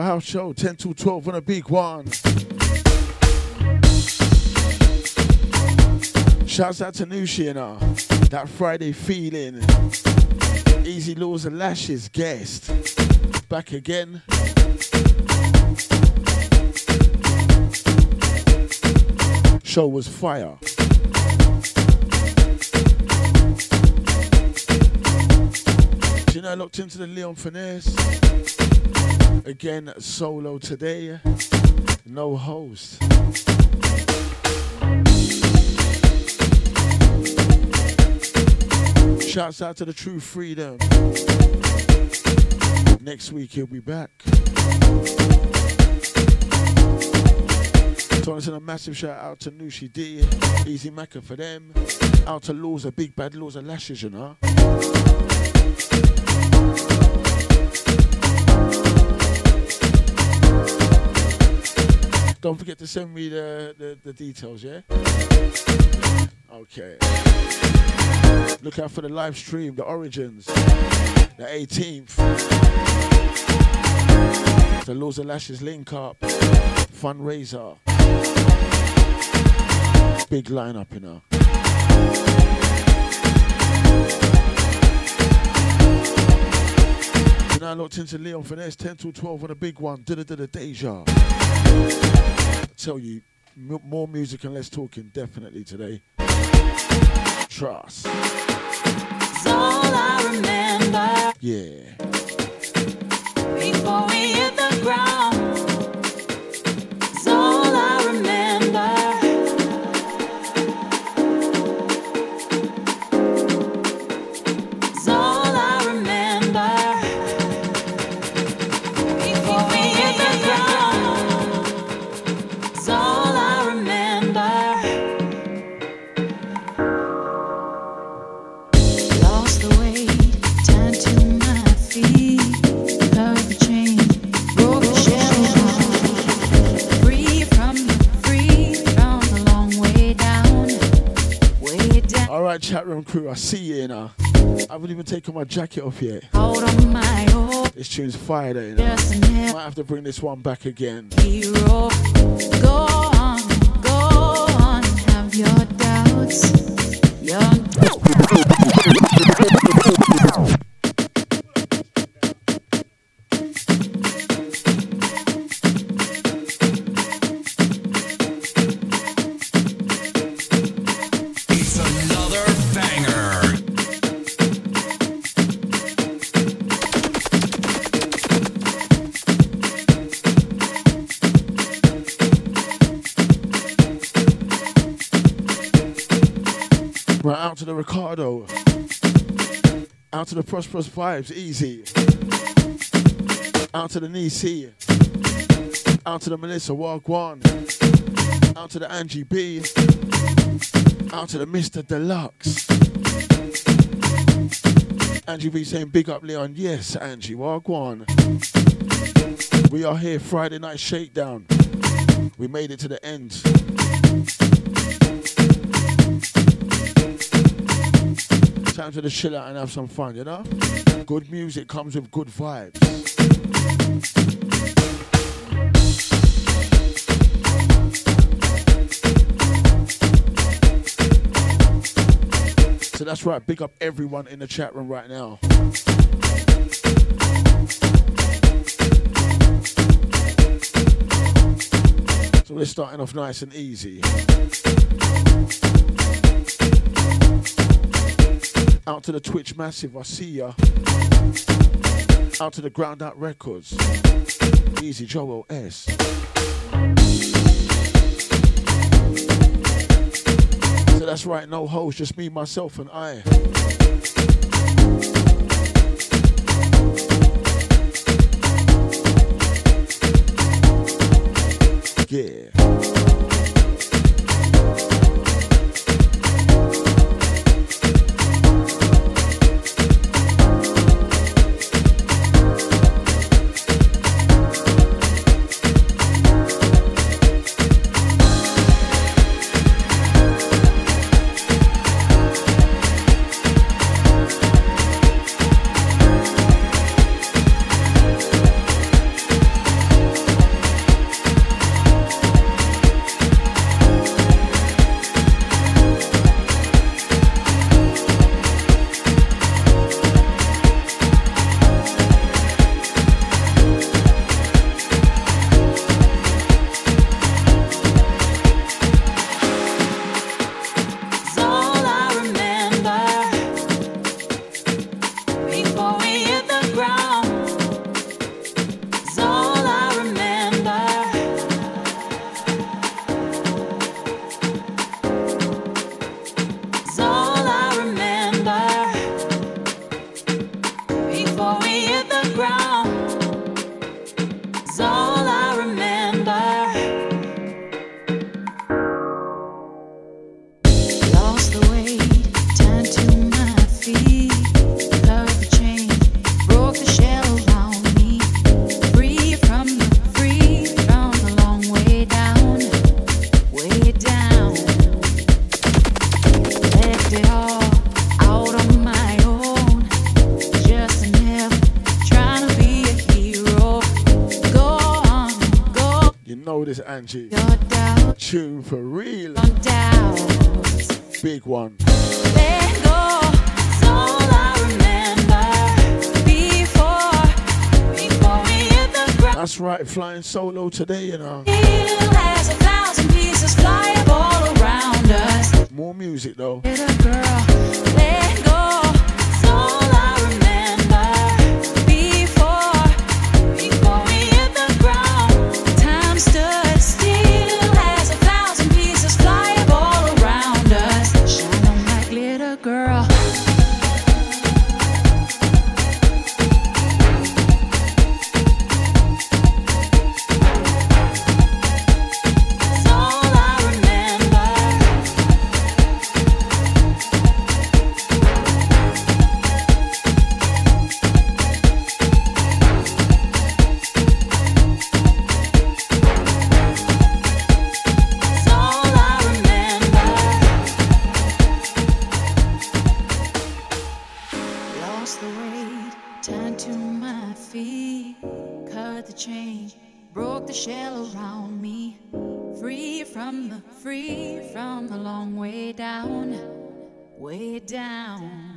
Powerhouse Show, 10 to 12 on a big one. Shouts out to Nushina. That Friday feeling. Easy Laws and Lashes guest. Back again. Show was fire. You know I looked into the Leon Finesse? Again, solo today. No host. Shouts out to the True Freedom. Next week he'll be back. So I send a massive shout out to Nushi D, Easy Macca for them. Out to Laws, a big bad Laws of Lashes, you know. Don't forget to send me the, the, the details, yeah? Okay. Look out for the live stream, the origins, the 18th. The Laws of Lashes link up, fundraiser. Big lineup, you know. I looked into Leon Finesse 10 to 12 on a big one. Did it, did it, Deja. I tell you, m- more music and less talking, definitely today. Trust. All I remember Yeah. before chat room crew, I see you now. I haven't even taken my jacket off yet. Out on my own, This tune's fire, though, you know. Might have to bring this one back again. hero. Go on, go on, have your doubts. Your to the Ricardo. Out to the Prosperous Vibes, easy. Out to the Nisi. Out to the Melissa One. Out to the Angie B. Out to the Mr. Deluxe. Angie B saying big up Leon. Yes, Angie, One. We are here, Friday night shakedown. We made it to the end. Time to the chill and have some fun, you know? Good music comes with good vibes. So that's right, big up everyone in the chat room right now. So we're starting off nice and easy. Out to the Twitch Massive, I see ya. Out to the Ground Out Records. Easy Joel S. So that's right, no host, just me, myself, and I. Yeah. Angie. Tune for real. Big one. That's right, flying solo today, you know. down.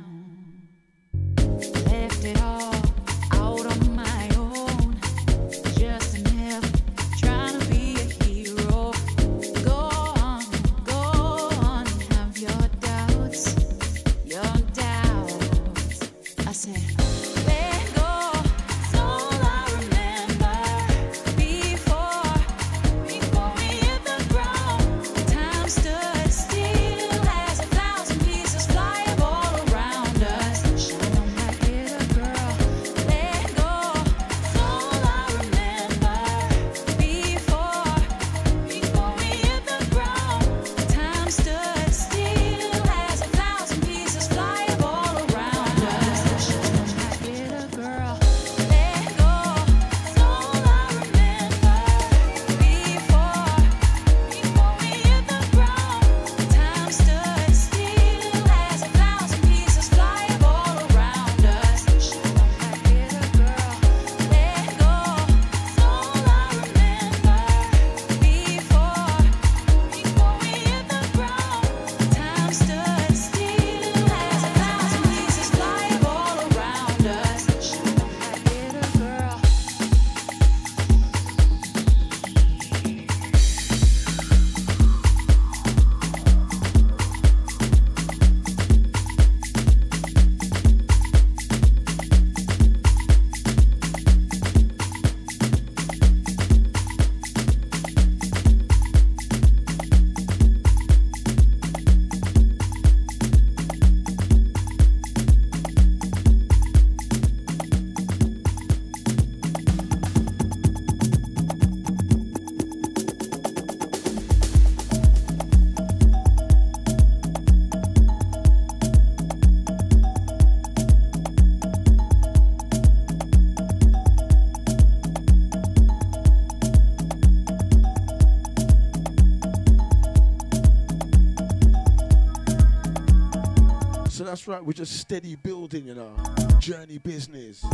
Right, we're just steady building, you know. Journey business,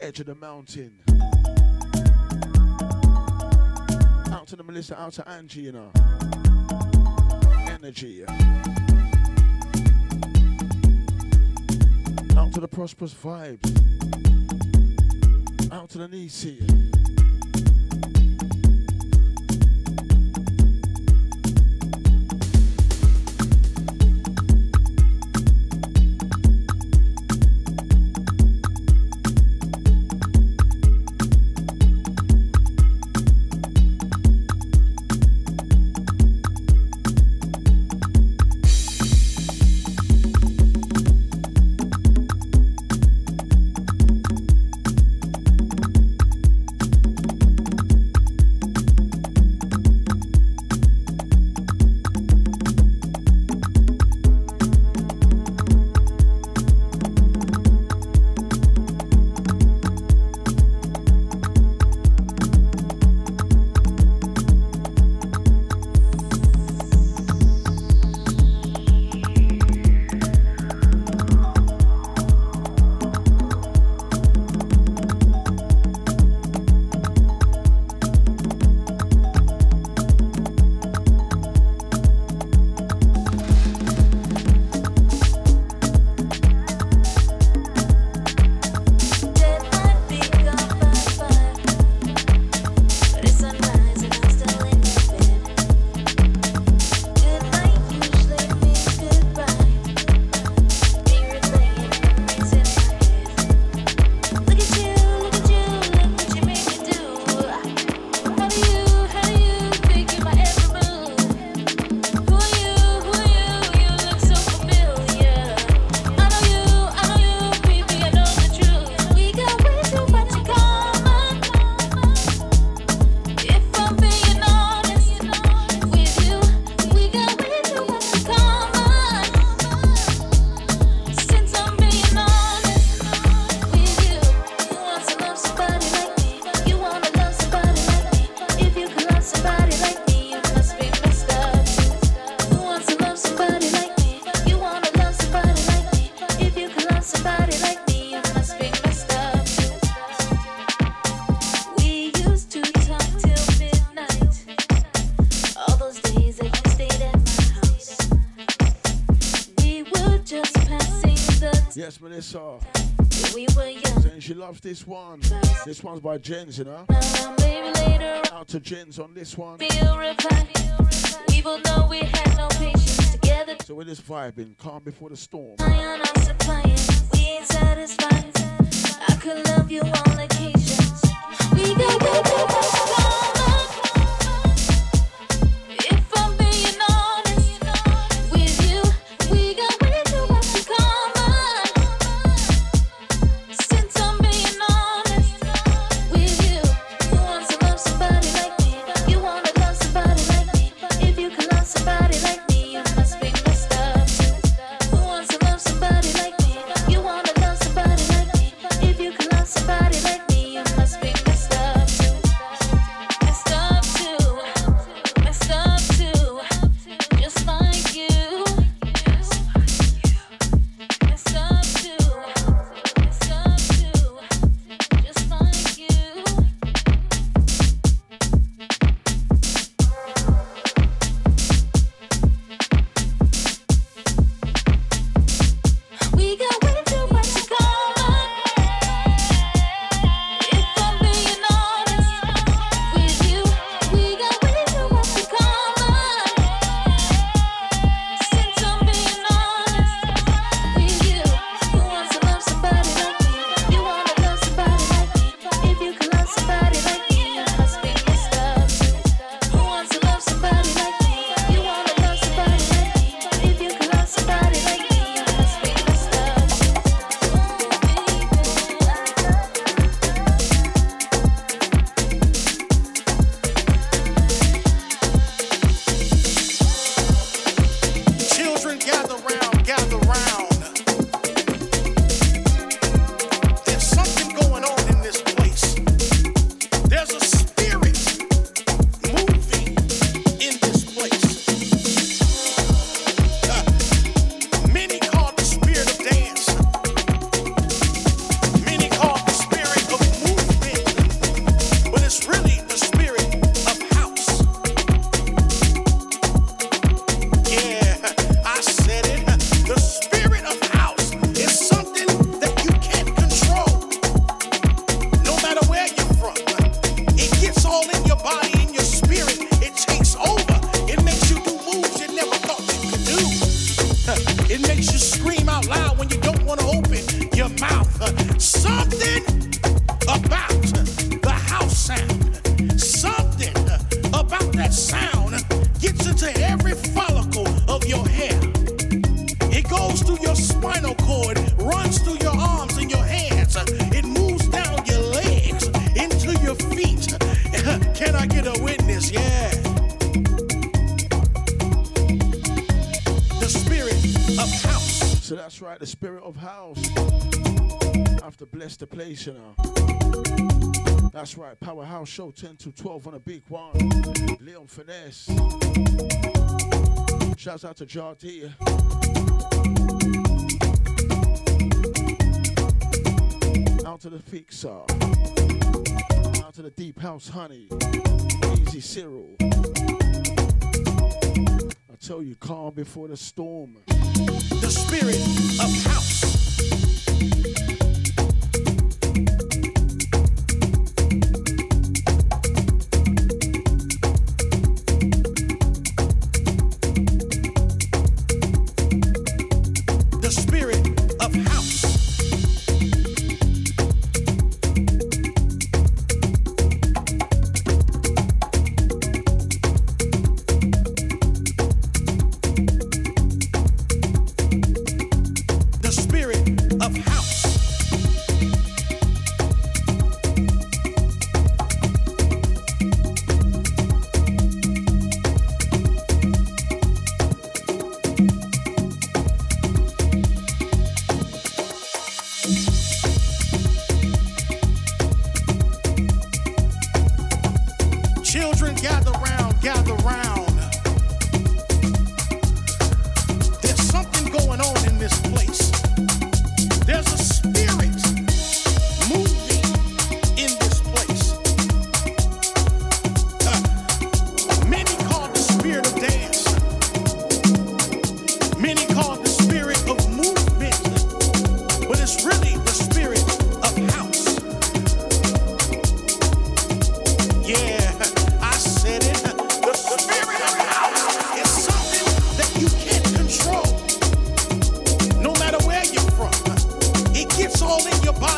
edge of the mountain. Out to the Melissa, out to Angie, you know. Energy. Out to the prosperous vibes. Out to the Nisi. loves this one. This one's by Jens, you know. Out to Jens on this one. So we're just vibing, calm before the storm. I could love you all That's right, Powerhouse Show 10 to 12 on a big one. Leon Finesse. Shouts out to Jardia. Out to the Fixer. Out to the Deep House Honey. Easy Cyril. I tell you, calm before the storm. The spirit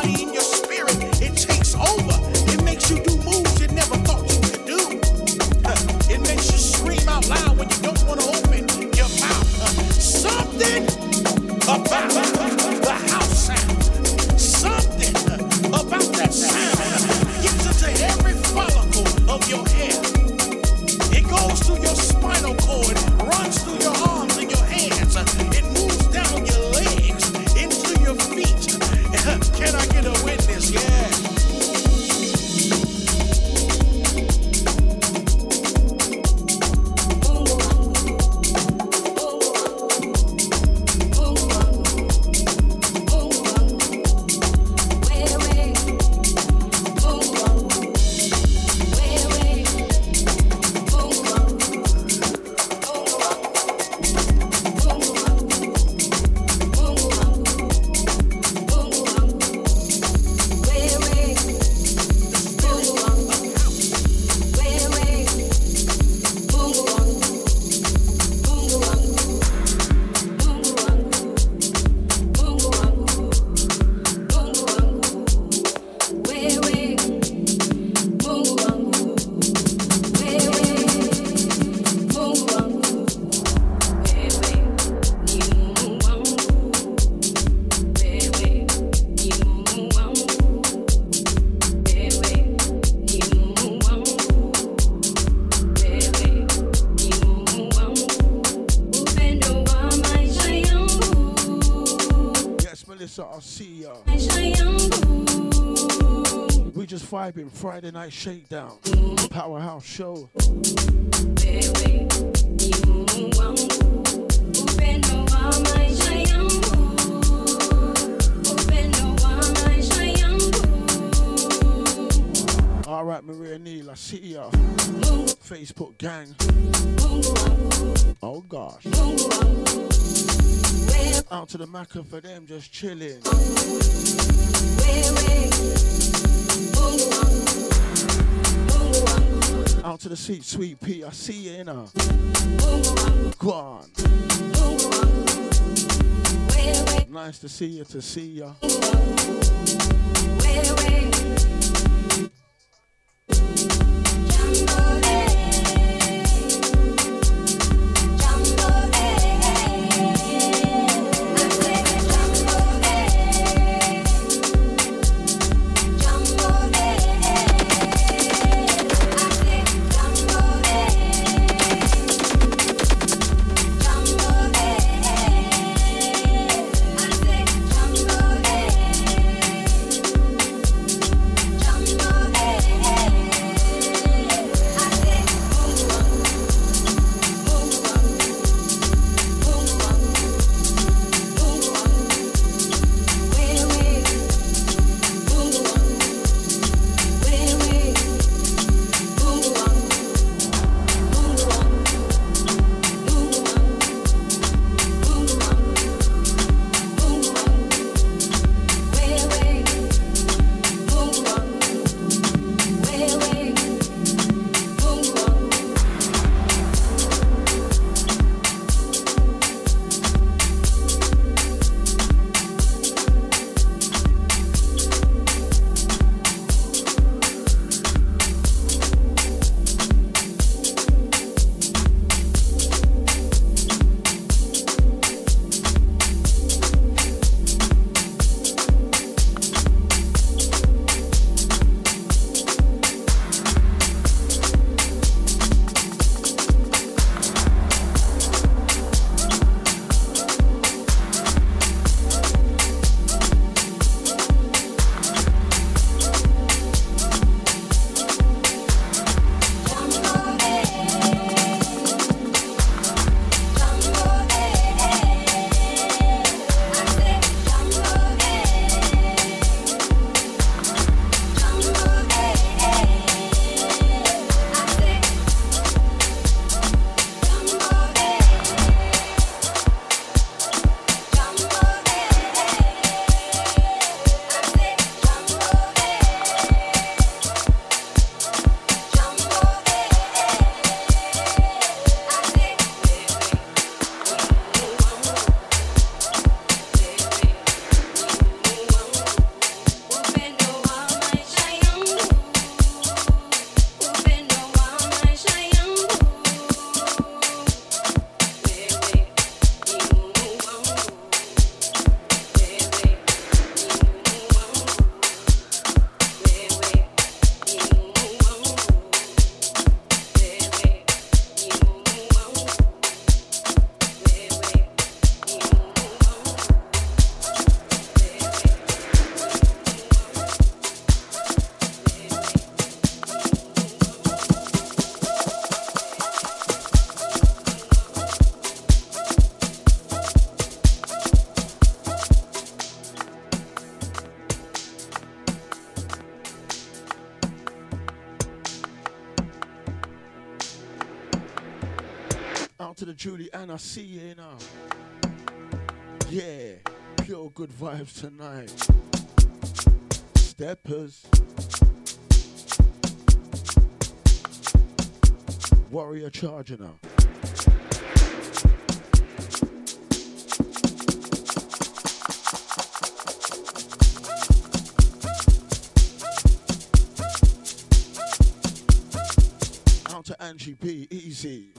party. Friday night shakedown. Powerhouse show. All right, Maria Neal, I see ya. Facebook gang. Oh gosh. Out to the Maca for them, just chilling. Out to the seat, sweet pea, I see you in her. Go on. Nice to see you, to see ya. I see you now. Yeah, pure good vibes tonight. Steppers. Warrior charger now. Out to Angie B, easy.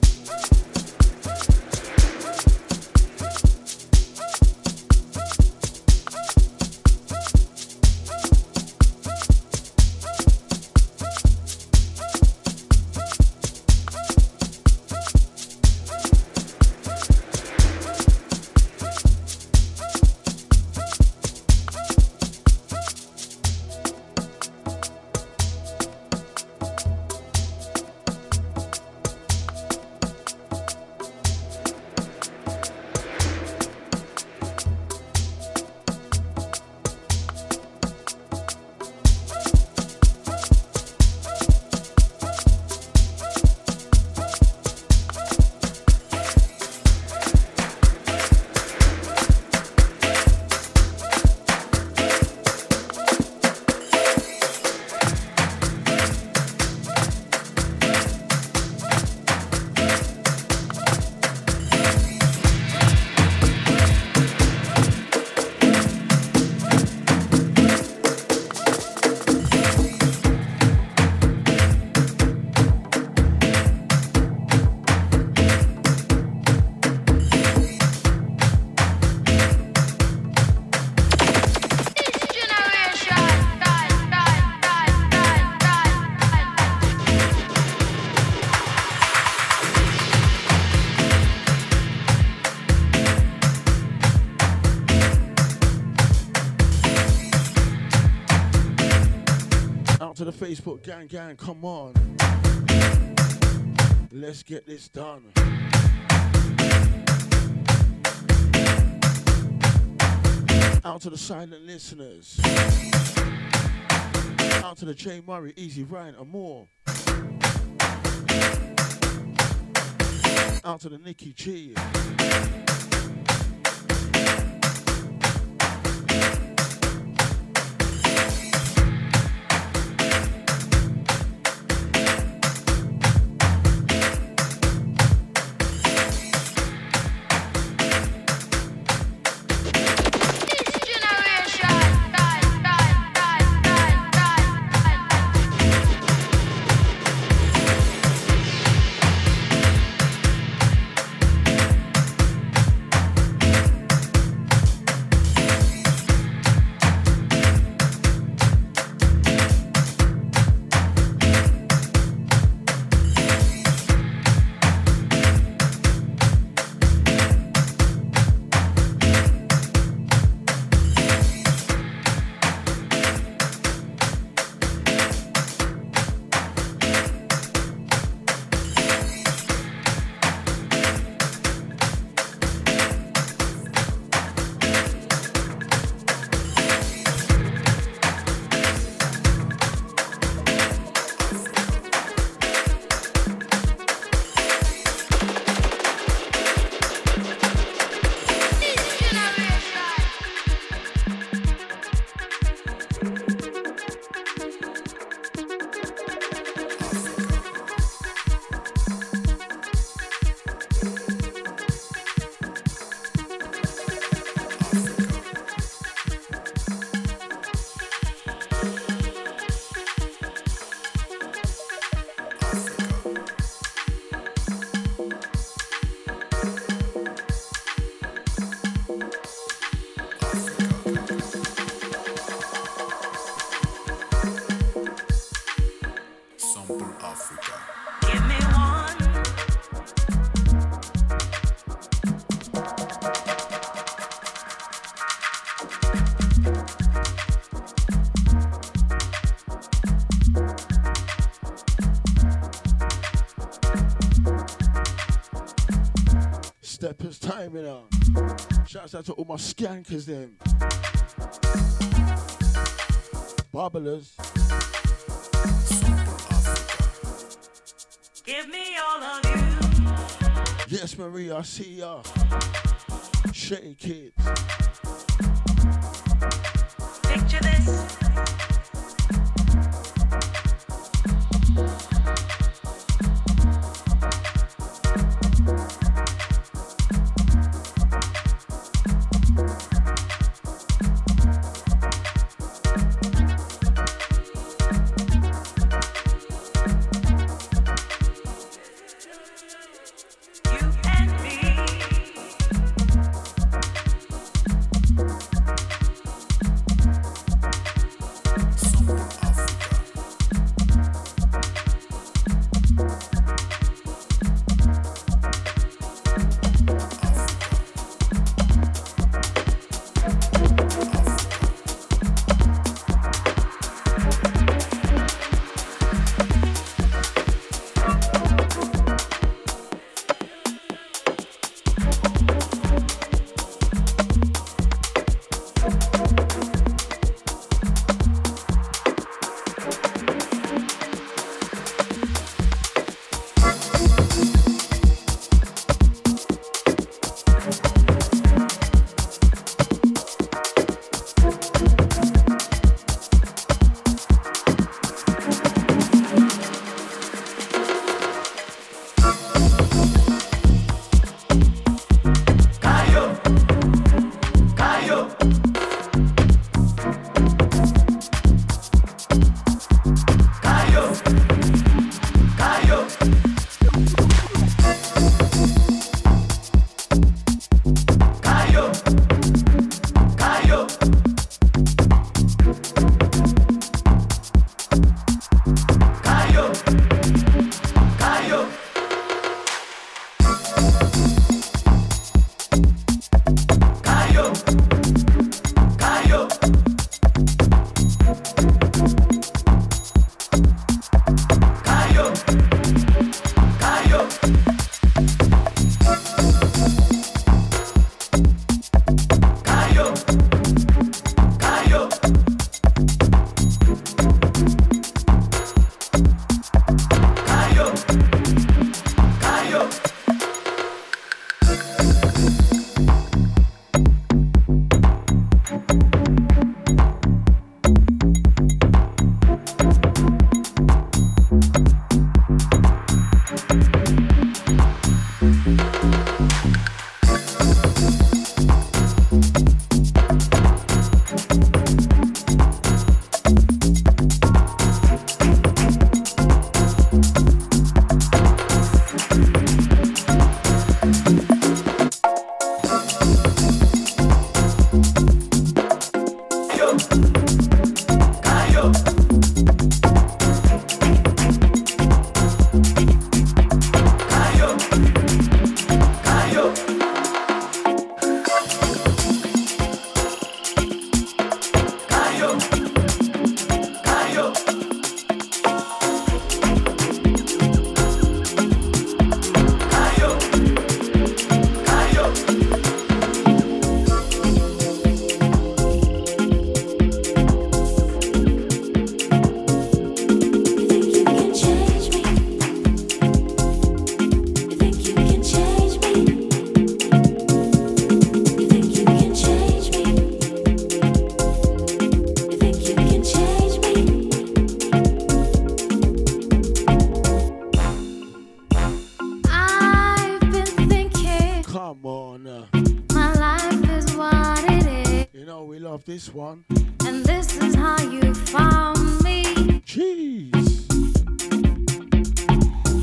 Gang, gang, come on. Let's get this done. Out to the silent listeners. Out to the J Murray, Easy Ryan, and more. Out to the Nikki G. time in out. Shouts out to all my skankers them. Bubblers. Give me all of you. Yes, Maria, I see ya. Shitty kids. this one. And this is how you found me. Jeez.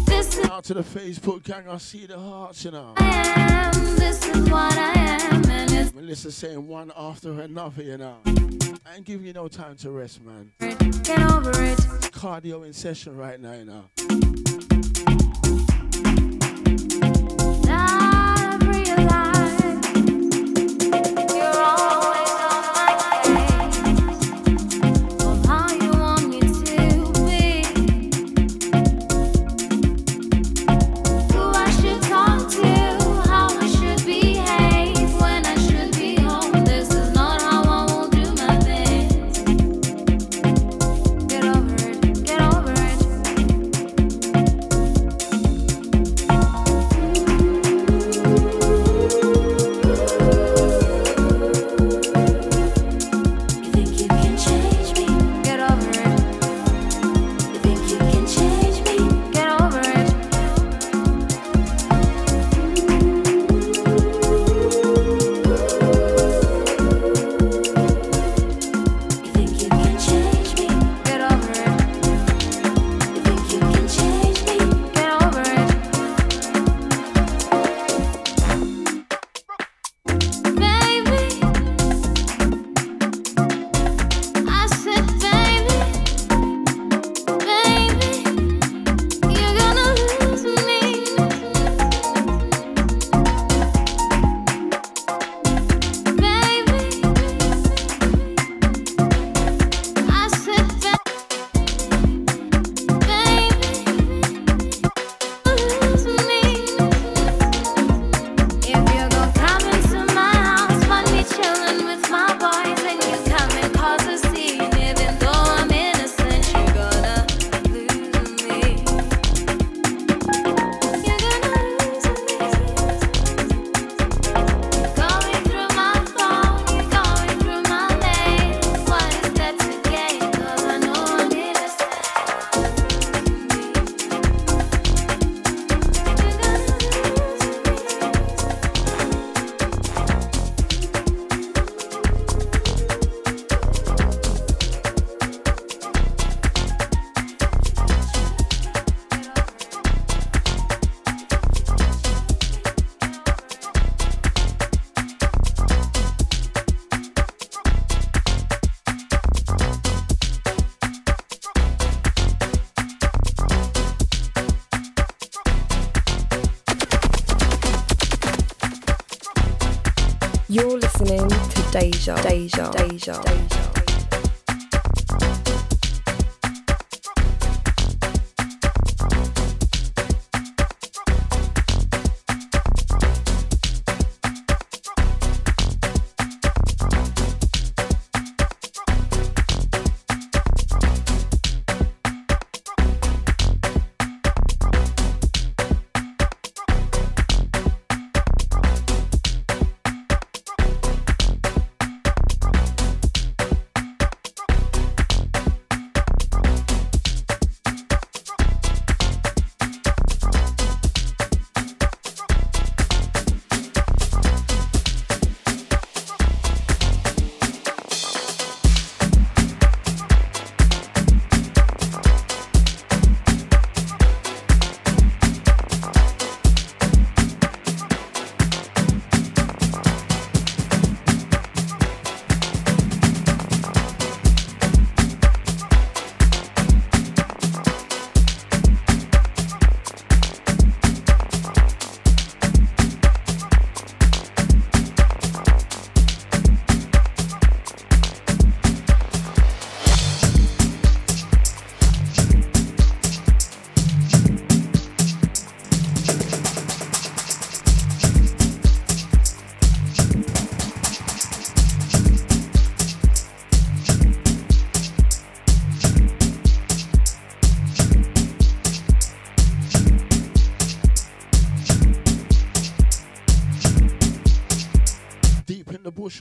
This is out to the Facebook gang. I see the hearts, you know. I am. This is what I am. And it's Melissa's saying one after another, you know. I ain't giving you no time to rest, man. Get over it. Cardio in session right now, you know.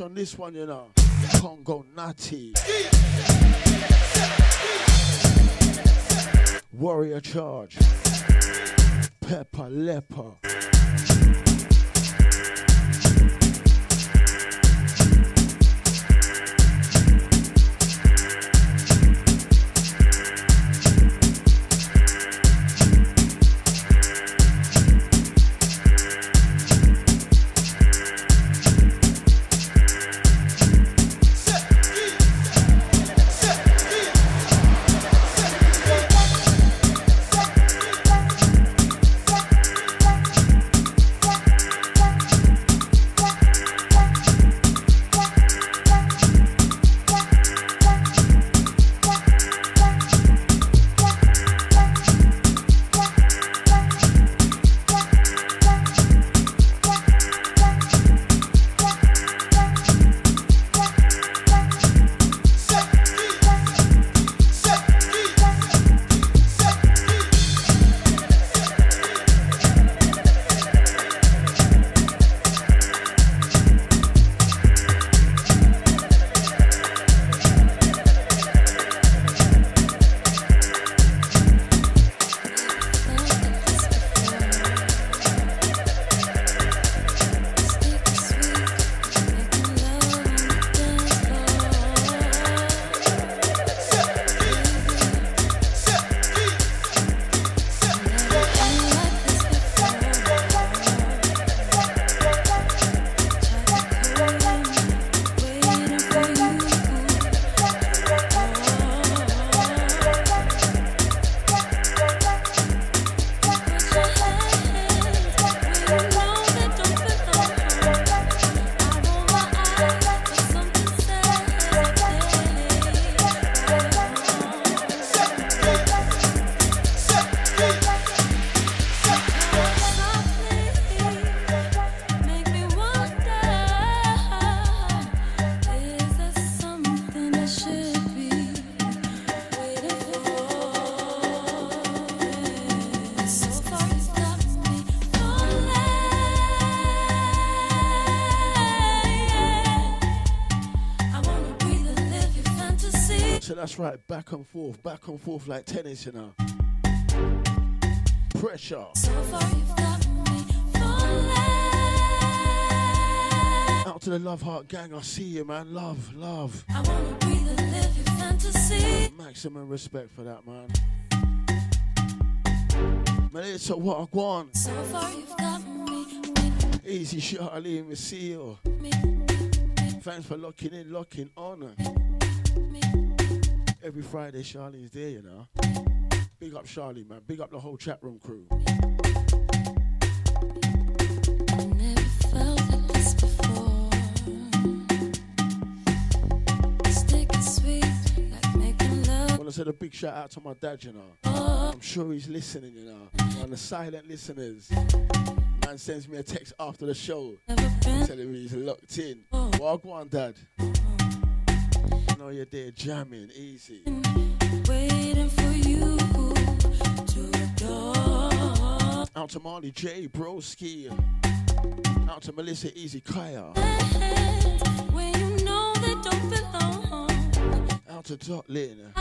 On this one, you know. Congo Natty. Warrior Charge. Pepper Leper. Right, back and forth, back and forth like tennis, you know. Pressure. Out to the Love Heart gang, I see you, man. Love, love. I wanna be the fantasy. Maximum respect for that, man. Man, it's a what I want. So far you've got me. Easy Charlie, we see you. Thanks for locking in, locking on. Every Friday, Charlene's there, you know. Big up Charlie, man. Big up the whole chat room crew. to send a big shout out to my dad, you know. I'm sure he's listening, you know. And the silent listeners. Man sends me a text after the show telling me he's locked in. Well, go on, dad. Know you're there jamming, easy. Waiting for you to adore. Out to Marley J, Broski. Out to Melissa Easy Kaya. When you know they don't belong. Out to Dot Lynn.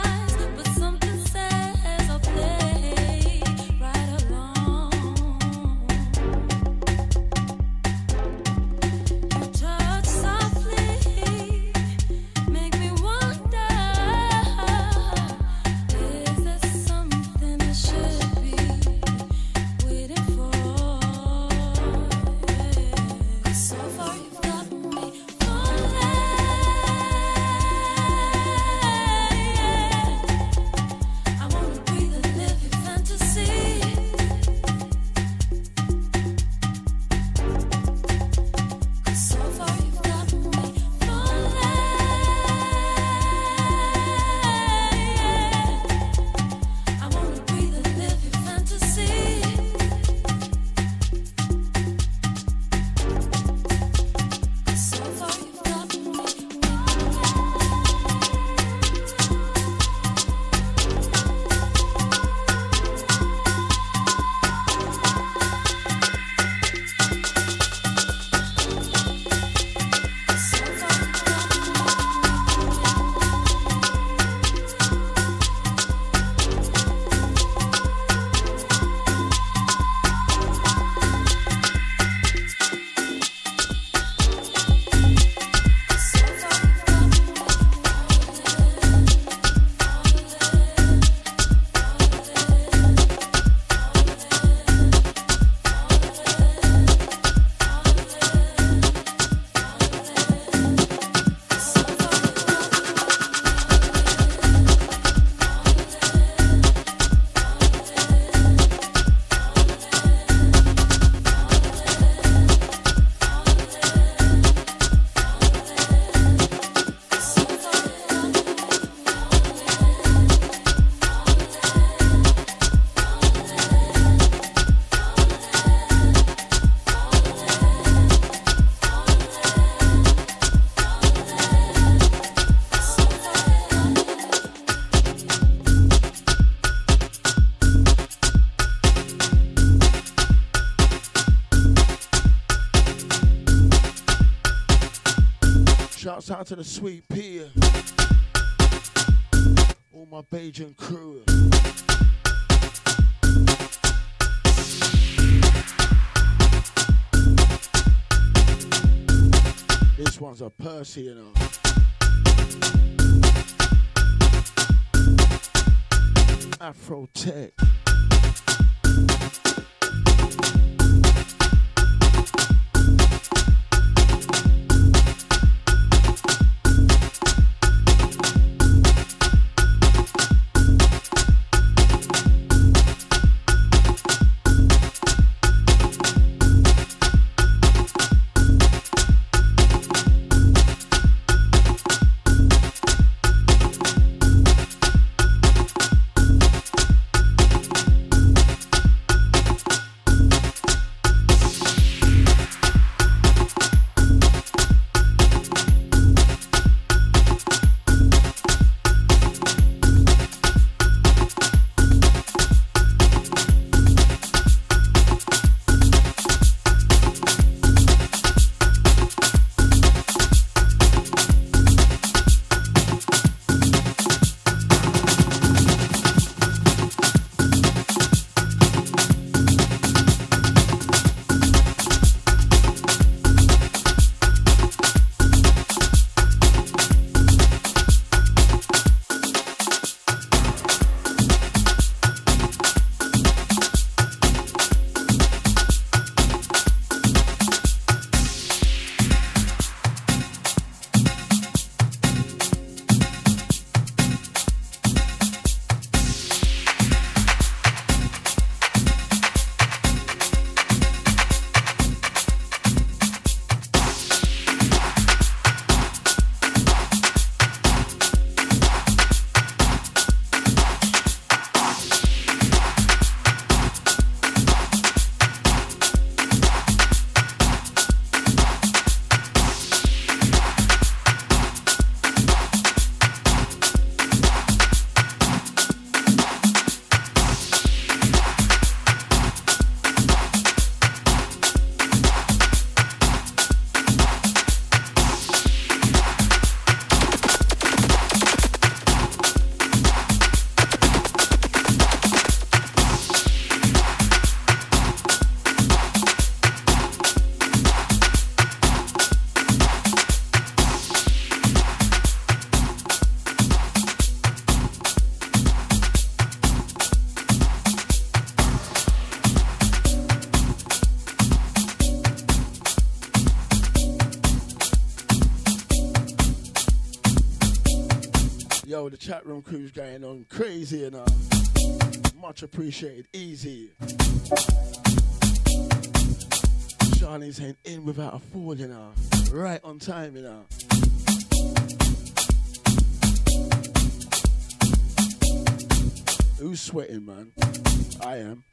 Out to the sweet pea. All my Bajan crew. This one's a Percy, you know. Afro Tech. Room crew's going on crazy, know. Uh, much appreciated. Easy. Charlie's saying in without a fall, you know. Right on time, you know. Who's sweating, man? I am.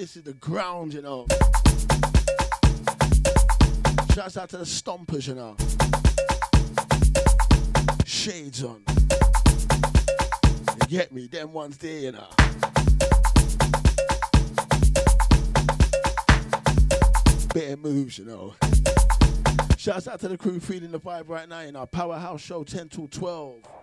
This, is the ground, you know. Shouts out to the stompers, you know. Shades on. You get me? Them ones there, you know. Better moves, you know. Shouts out to the crew feeling the vibe right now in our Powerhouse Show 10 to 12.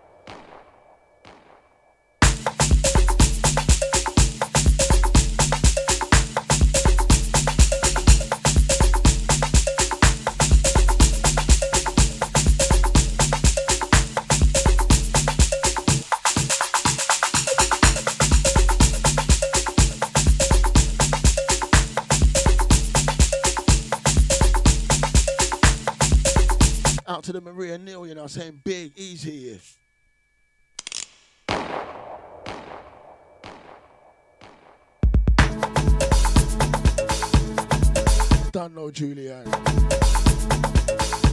Know, saying big, easy. Don't know Julian.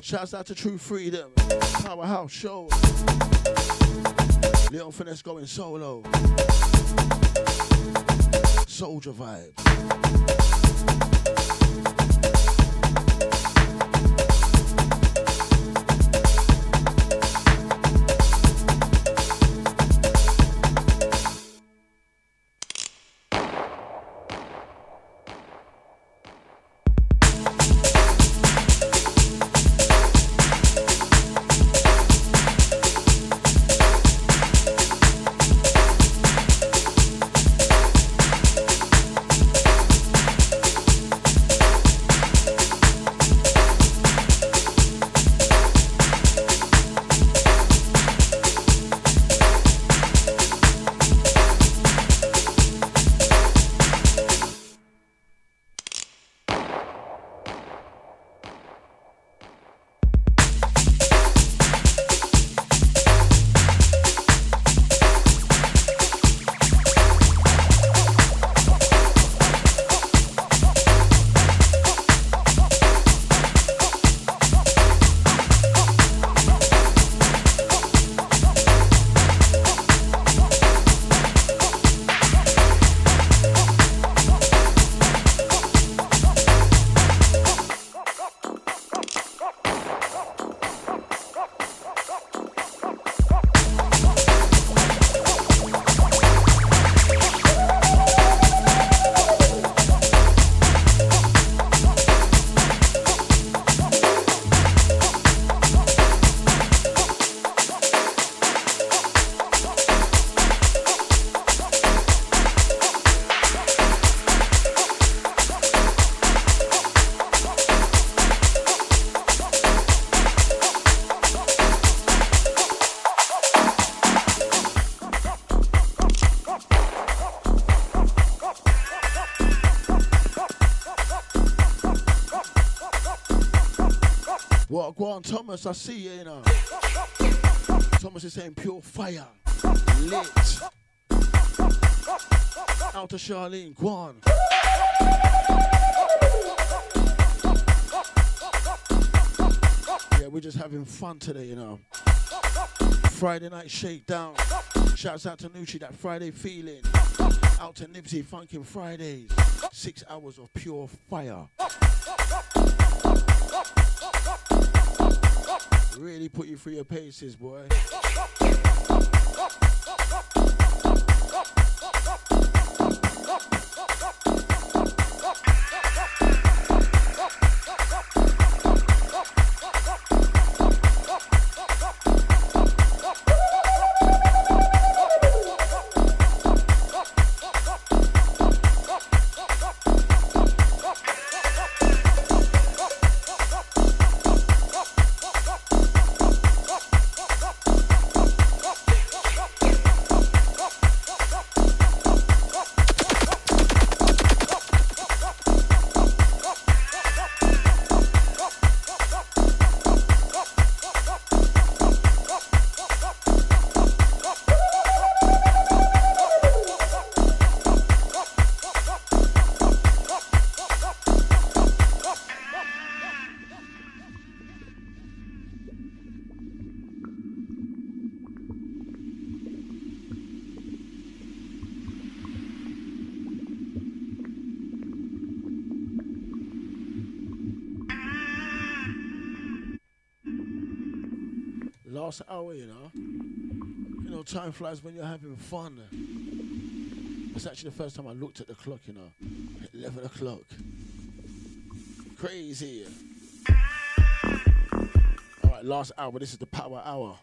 Shouts out to True Freedom, Powerhouse Show. Leon Finesse going solo. Soldier vibes. On, Thomas, I see you, you know. Thomas is saying pure fire. Lit. Out to Charlene, go on. Yeah, we're just having fun today, you know. Friday night shakedown. Shouts out to Nucci, that Friday feeling. Out to Nipsey, Funkin' Fridays. Six hours of pure fire. Really put you through your paces, boy. last hour, you know. You know, time flies when you're having fun. It's actually the first time I looked at the clock, you know. 11 o'clock. Crazy. All right, last hour. This is the power hour.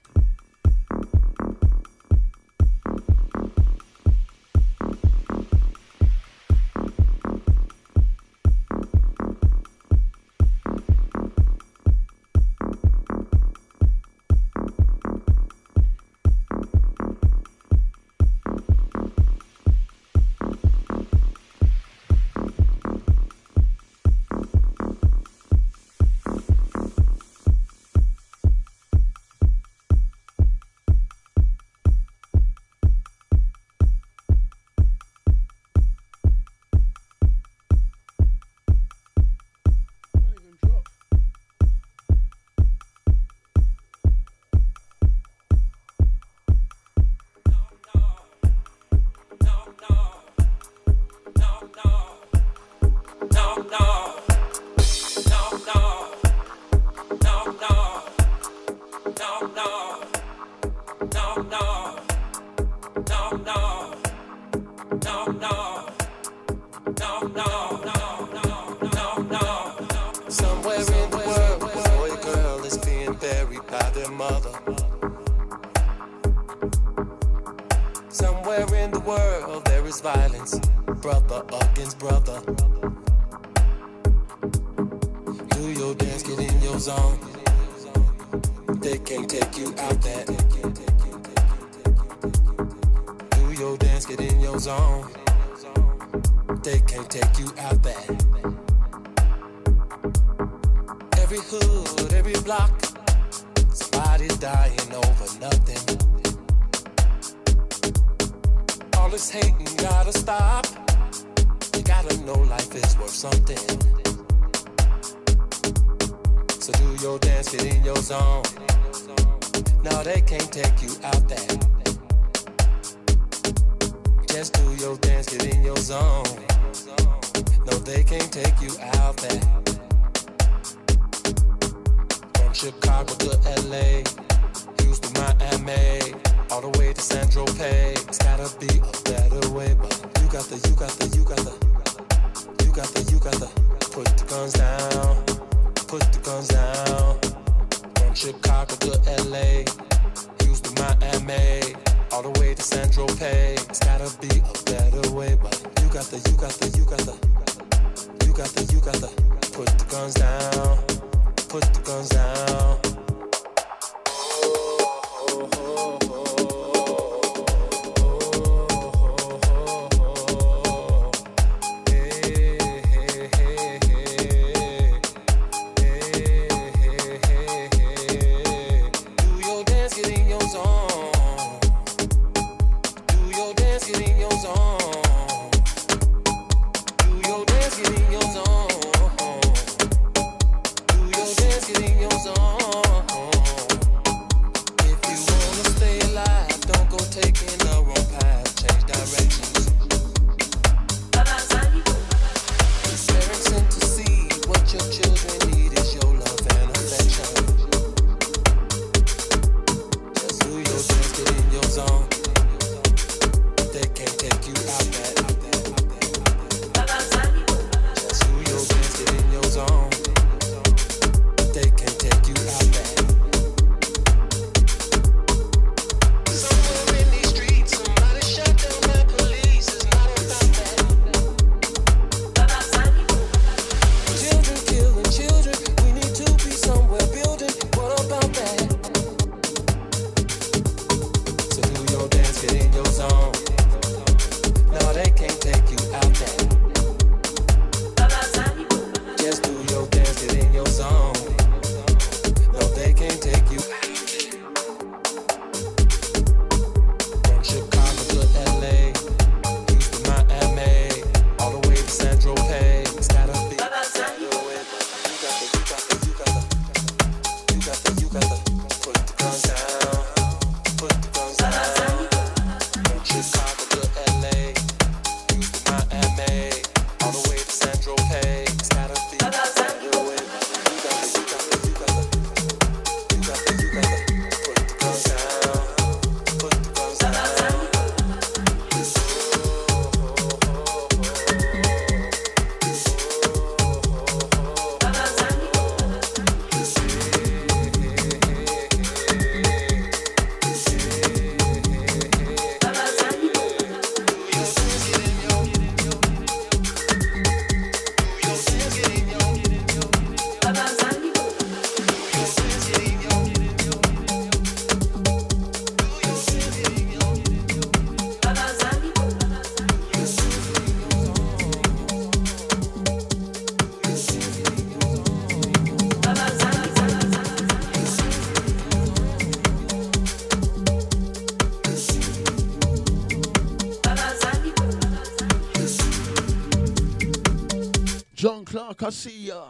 Clark, I see ya.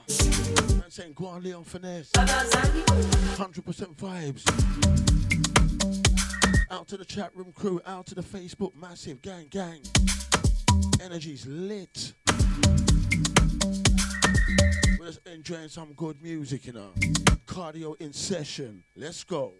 Man saying, go on, Leon Finesse. 100% vibes. Out to the chat room crew, out to the Facebook, massive gang, gang. Energy's lit. We're just enjoying some good music, you know. Cardio in session. Let's go.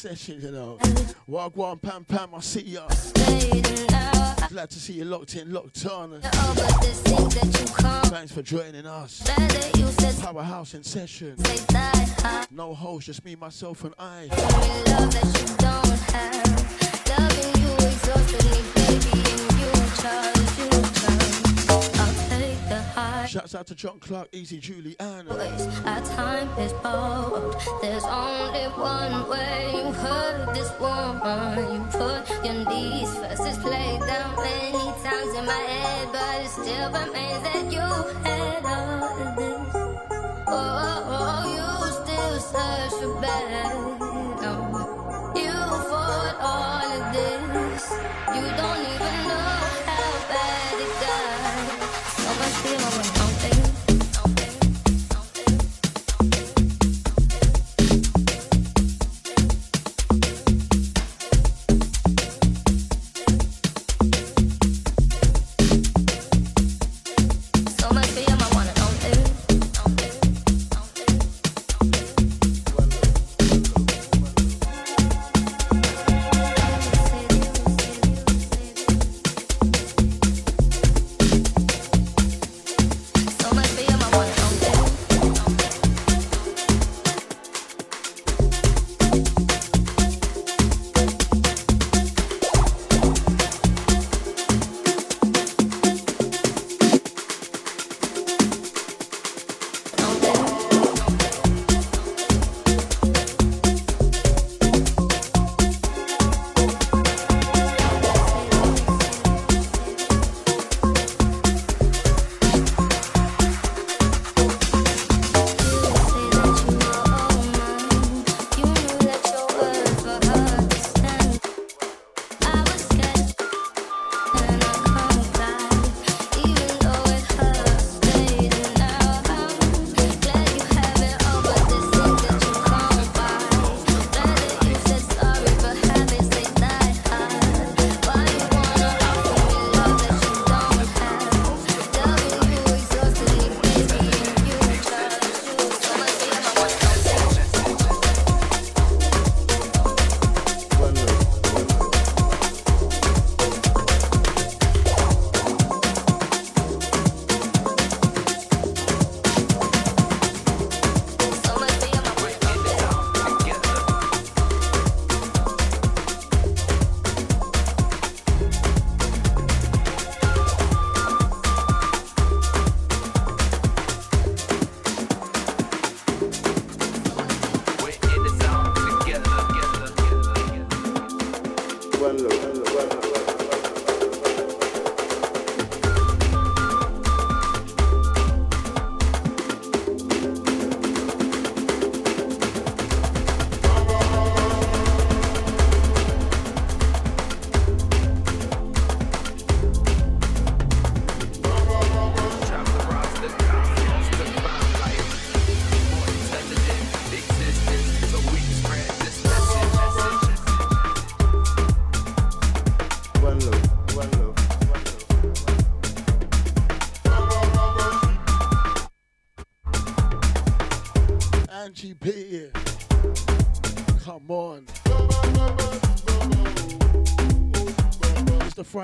Session, you know. Wagwan Pam Pam, I see ya. Glad to see you locked in, locked on. Thanks for joining us. Powerhouse in session. No host, just me, myself, and I. Loving you exhausted me, baby, and you charge. Shouts out to John Clark, Easy Julie Ann. Uh, Our time is borrowed. There's only one way. You hurt this woman. You put your knees first. It's played down many times in my head, but it still remains that you had all of this. Oh, oh, oh you still search for better. You fought all of this. You don't even know how bad it got. So much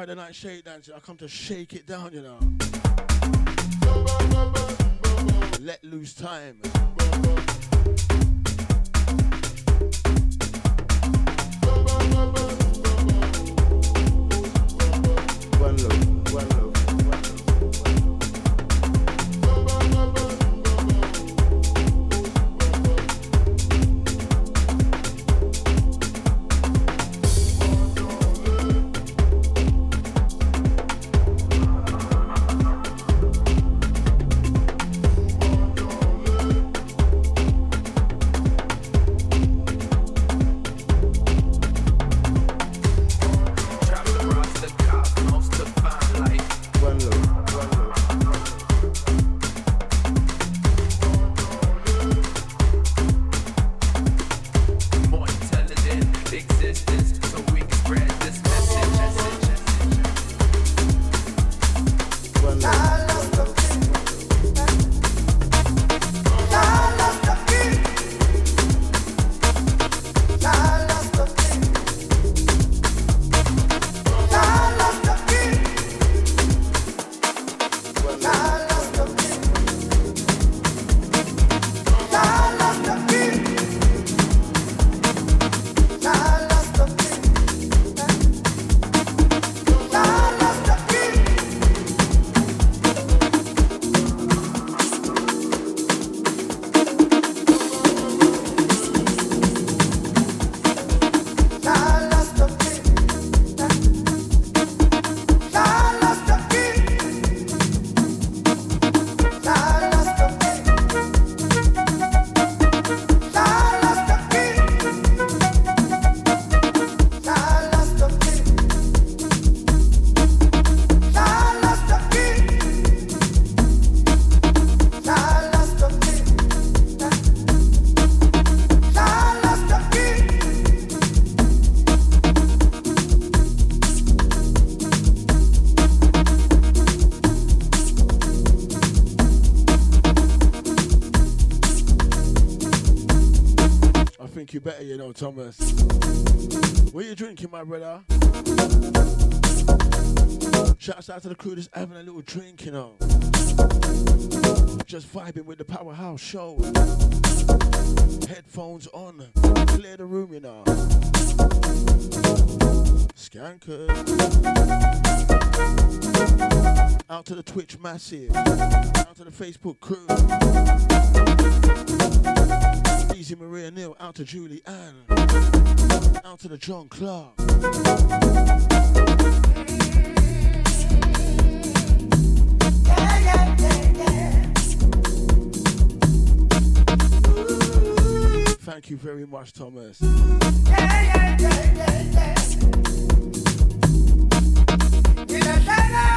Friday night shake dance. I come to shake it down, you know. Let loose time. Shouts out to the crew that's having a little drink, you know. Just vibing with the Powerhouse show. Headphones on. Clear the room, you know. Skankers. Out to the Twitch massive. Out to the Facebook crew. Easy Maria Neal, out to Julie Ann, out to the John Clark. Thank you very much, Thomas. Lala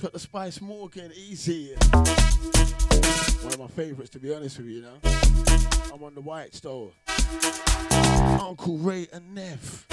Got the Spice Morgan, easy. One of my favorites, to be honest with you, you know. I'm on the white stove. Uncle Ray and Neff.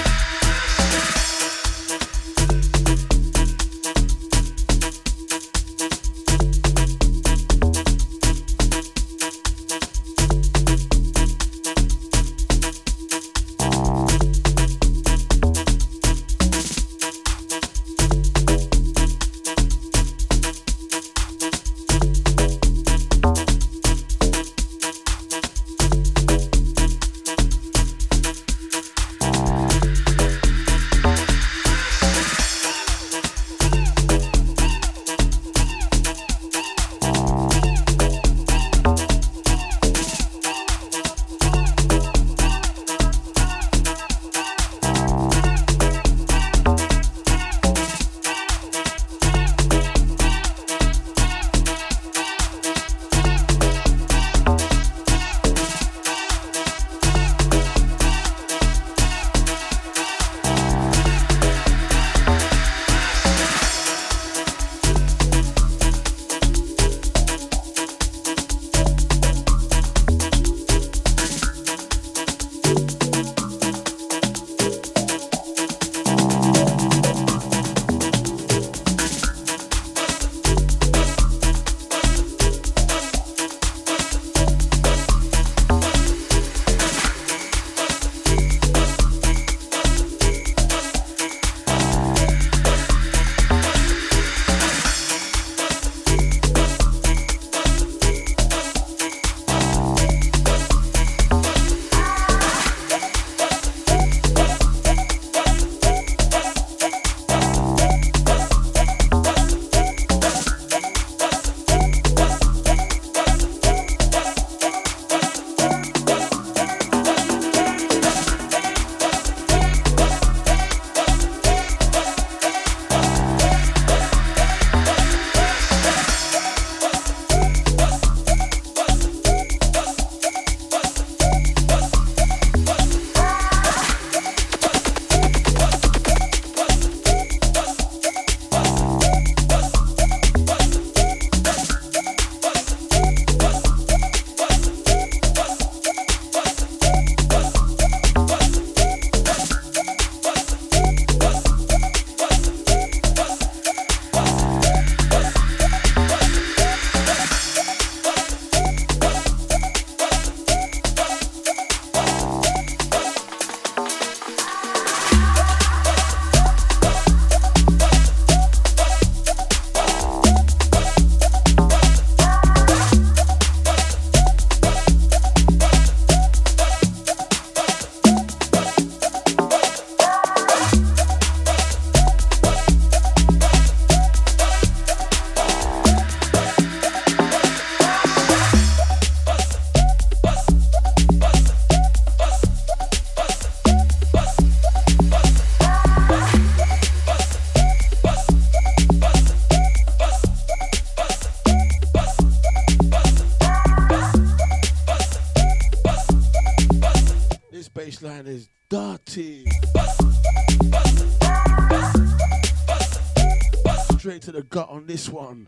This bass line is dirty. Straight to the gut on this one.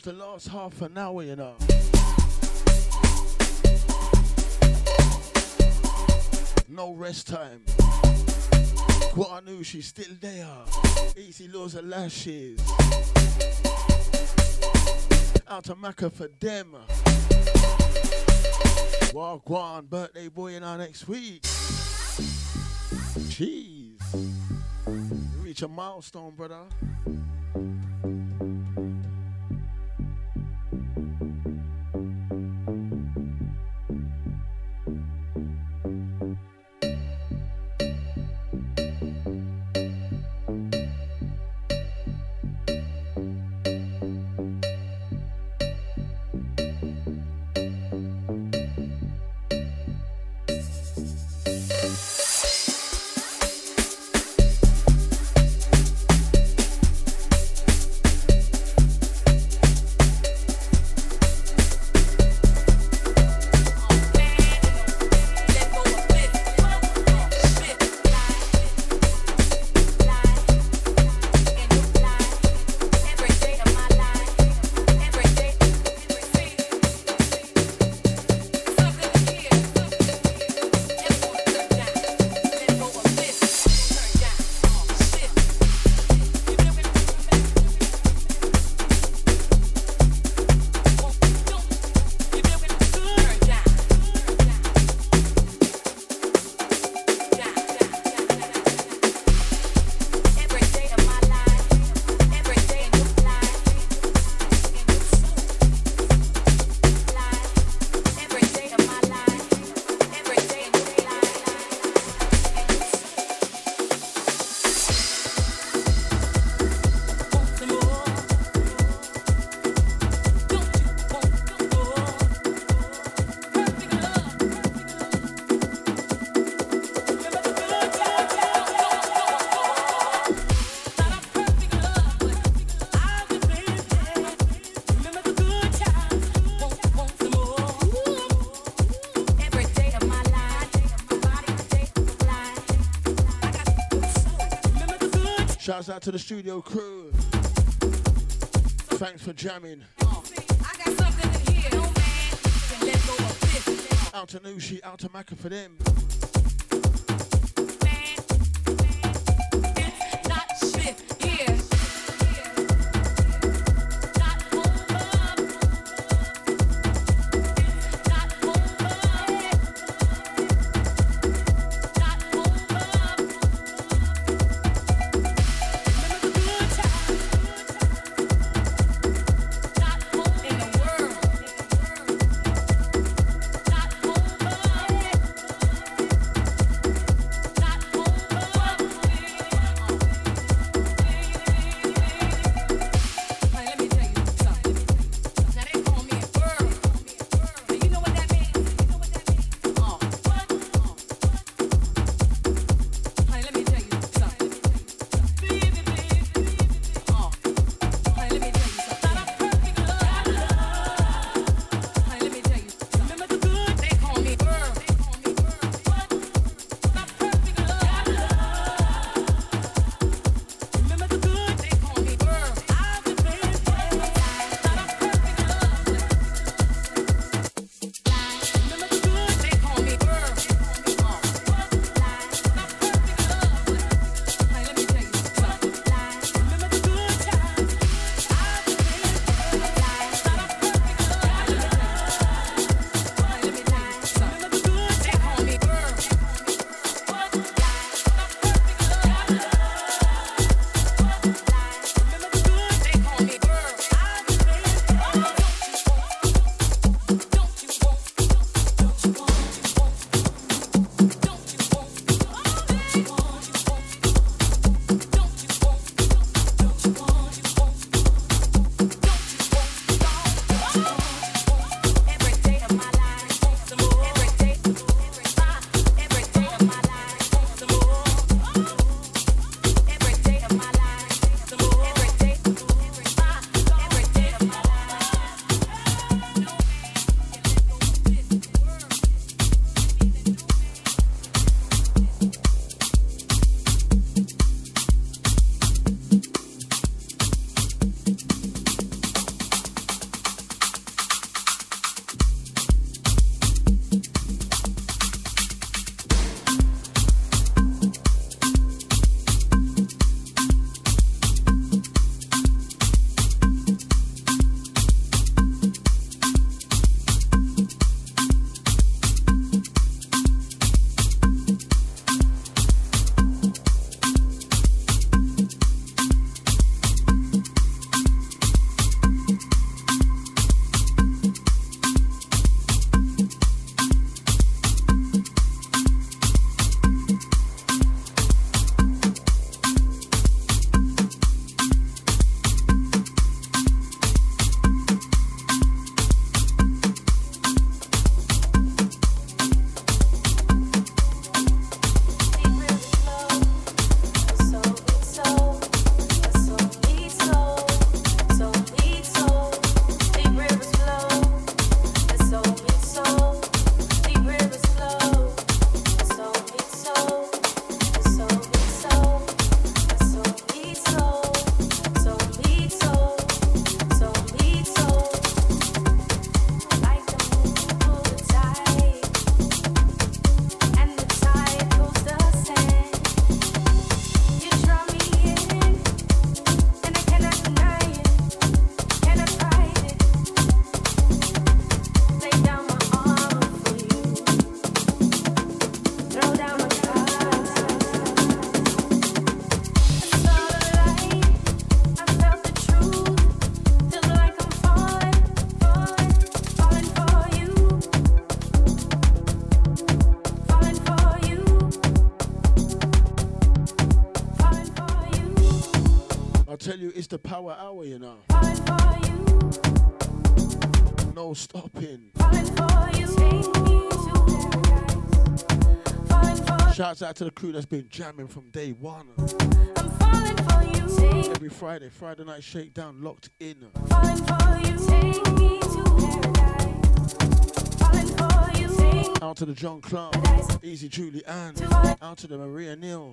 Approach the last half an hour, you know. No rest time. Guanu, she's still there. Easy laws of lashes. Out to Macca for them. Wagwan, birthday boy in our next week. Jeez. You reach a milestone, brother. Out to the studio crew. Thanks for jamming. Out to Nushi, out to Macca for them. The power hour, you know. No stopping. Shouts out to the crew that's been jamming from day one. Every Friday, Friday night shakedown, locked in. Out to the John Clark, Easy Julie Ann, out to the Maria Neal.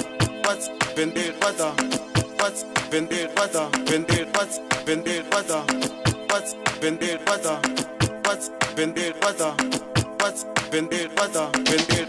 what's been it what's what's been it what's been it what's been it what's what's been it what's what's been it what's what's been it what's been it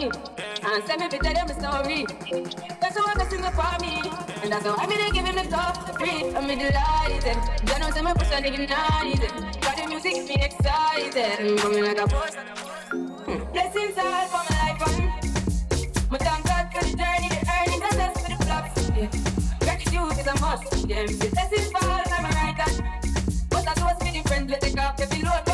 And send me to tell them a story. That's how I get in the for me. And that's how I mean they give him the top free. I'm delighted. Some of us are ignited. Got the music me excited. I'm Coming like a boss. Hmm. Blessings all for my life. um. My thank God for the journey, the earnings, and that's for the flops. Yeah. Gratitude is a must. Yeah. Blessings fall, I'm a right. But don't see the friends, let take off every load.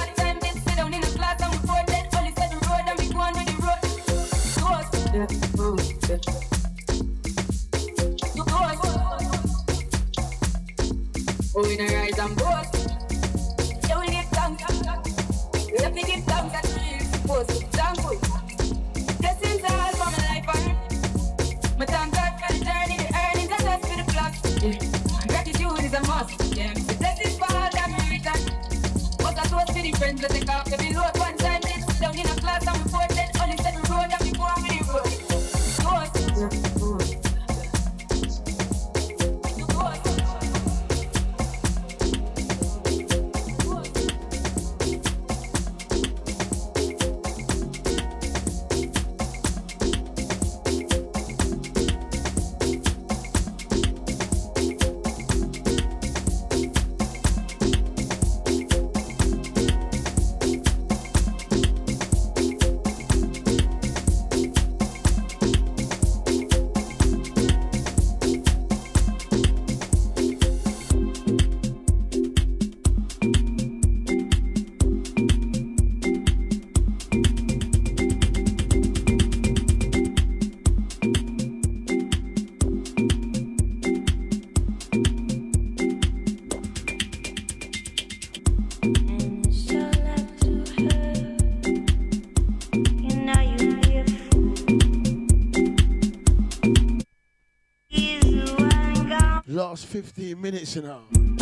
Last 15 minutes now. And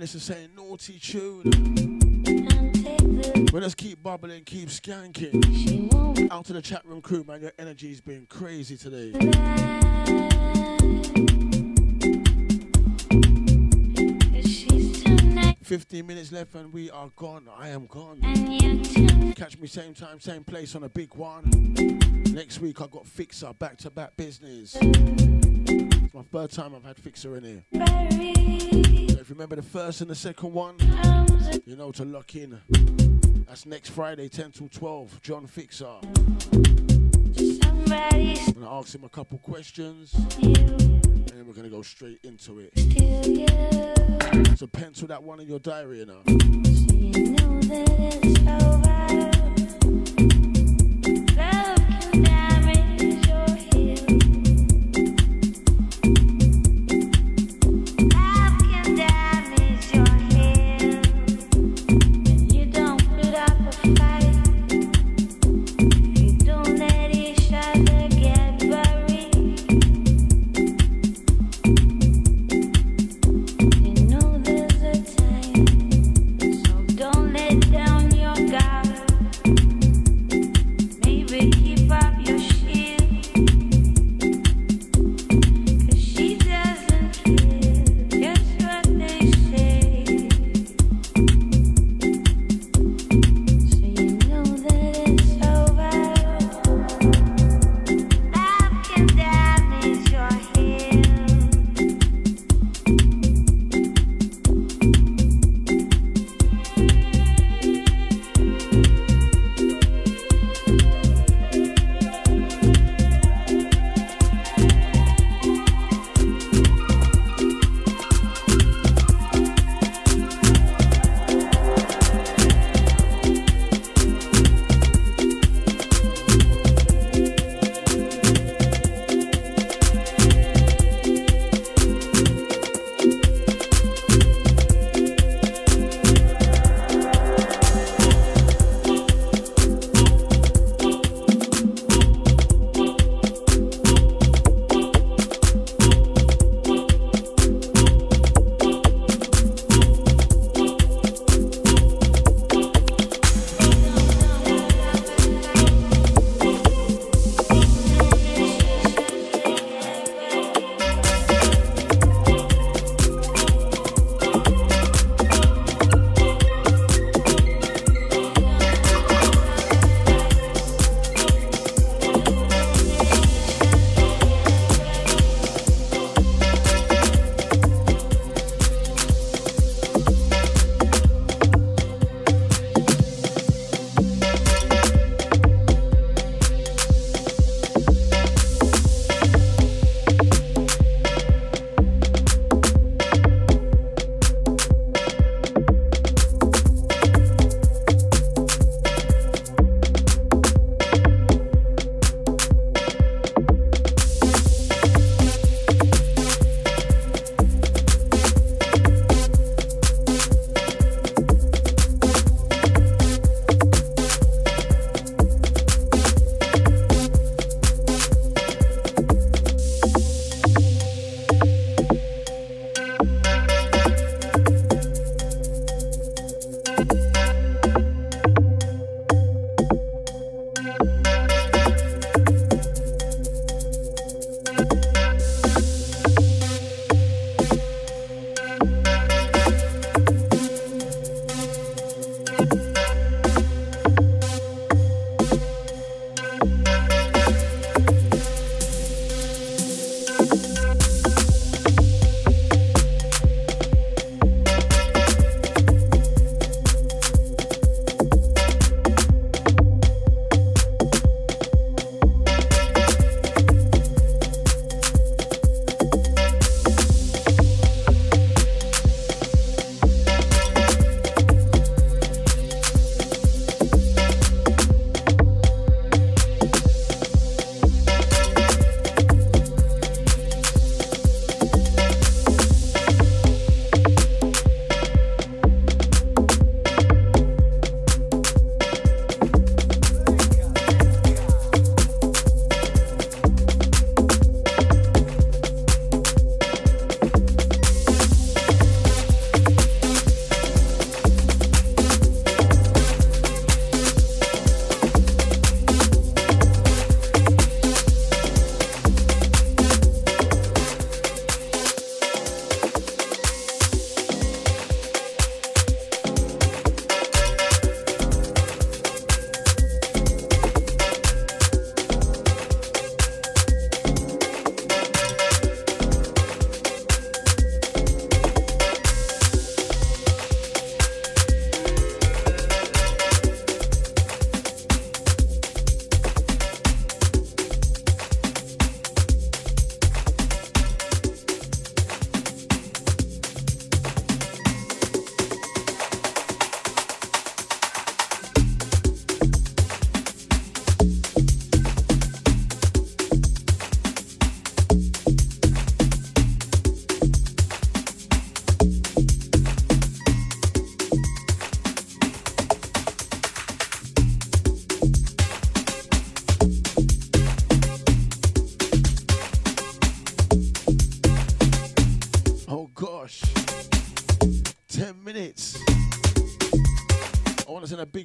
listen, saying naughty tune. Well, let's keep bubbling, keep skanking. Out to the chat room crew, man. Your energy's been crazy today. 15 minutes left and we are gone. I am gone. Catch me same time, same place on a big one. Next week I got Fixer, back to back business. It's my third time I've had Fixer in here. So if you remember the first and the second one, you know to lock in. That's next Friday, 10 till 12. John Fixer. I'm gonna ask him a couple questions. And then we're gonna go straight into it. So pencil that one in your diary, you know. Don't let down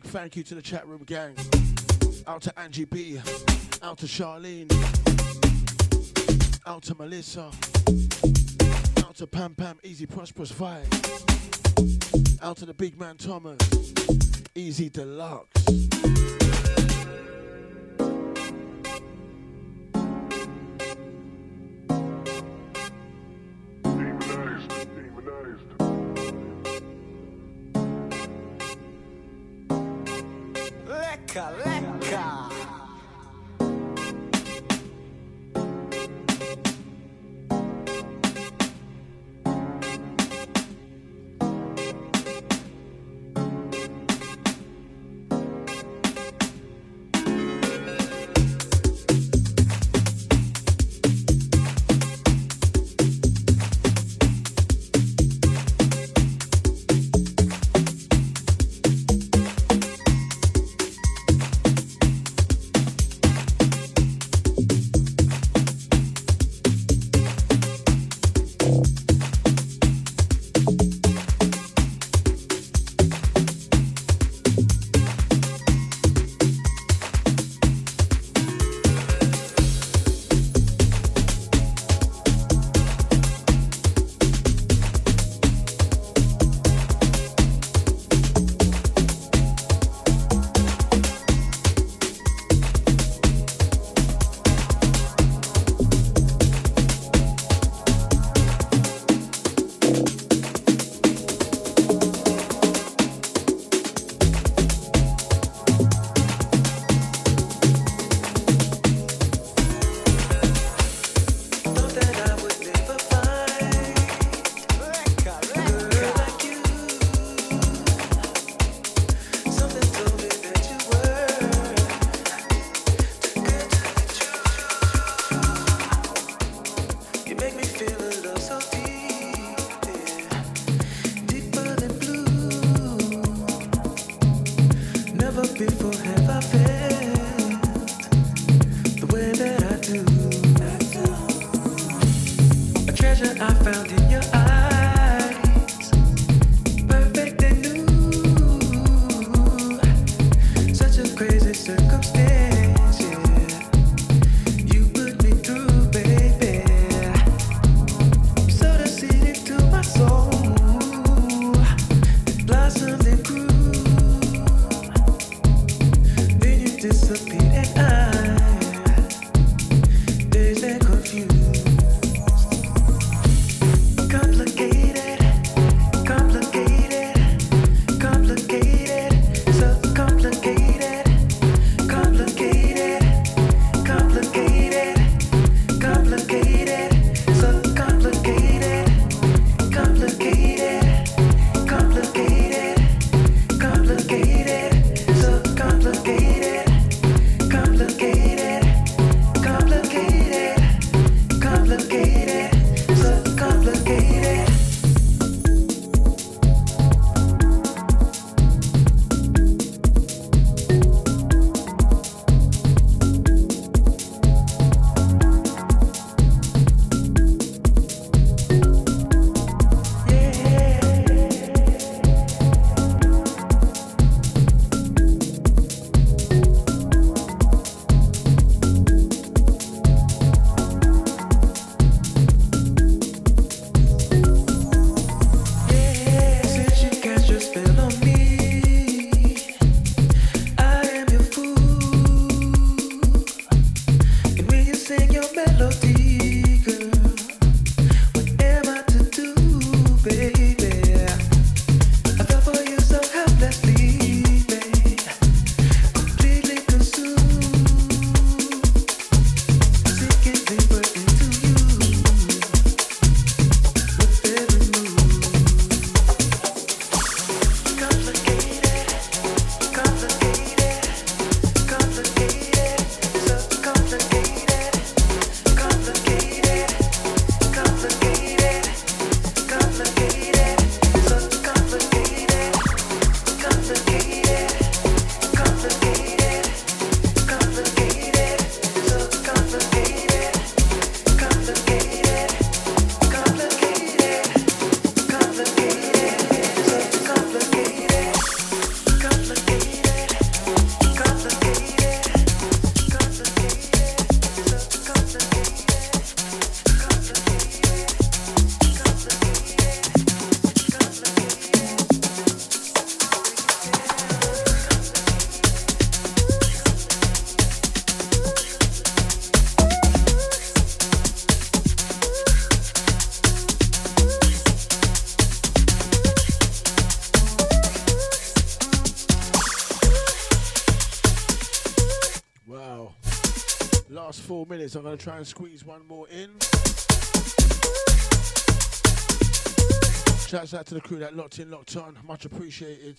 Thank you to the chat room gang. Out to Angie B. Out to Charlene. Out to Melissa. Out to Pam Pam Easy Prosperous Vibe. Out to the big man Thomas. Easy Deluxe. Minutes, I'm going to try and squeeze one more in. Shouts out to the crew that locked in, locked on. Much appreciated.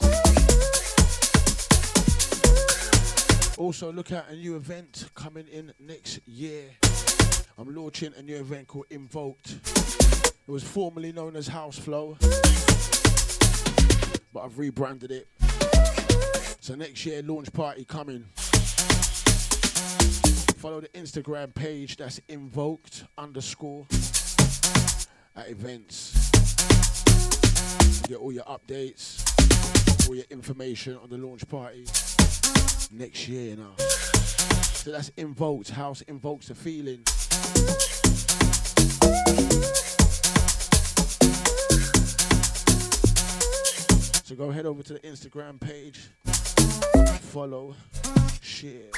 Also, look out a new event coming in next year. I'm launching a new event called Invoked. It was formerly known as House Flow, but I've rebranded it. So next year, launch party coming. Follow the Instagram page. That's invoked underscore at events. Get all your updates, all your information on the launch party next year now. So that's invoked. House invokes the feeling. So go head over to the Instagram page, follow, share.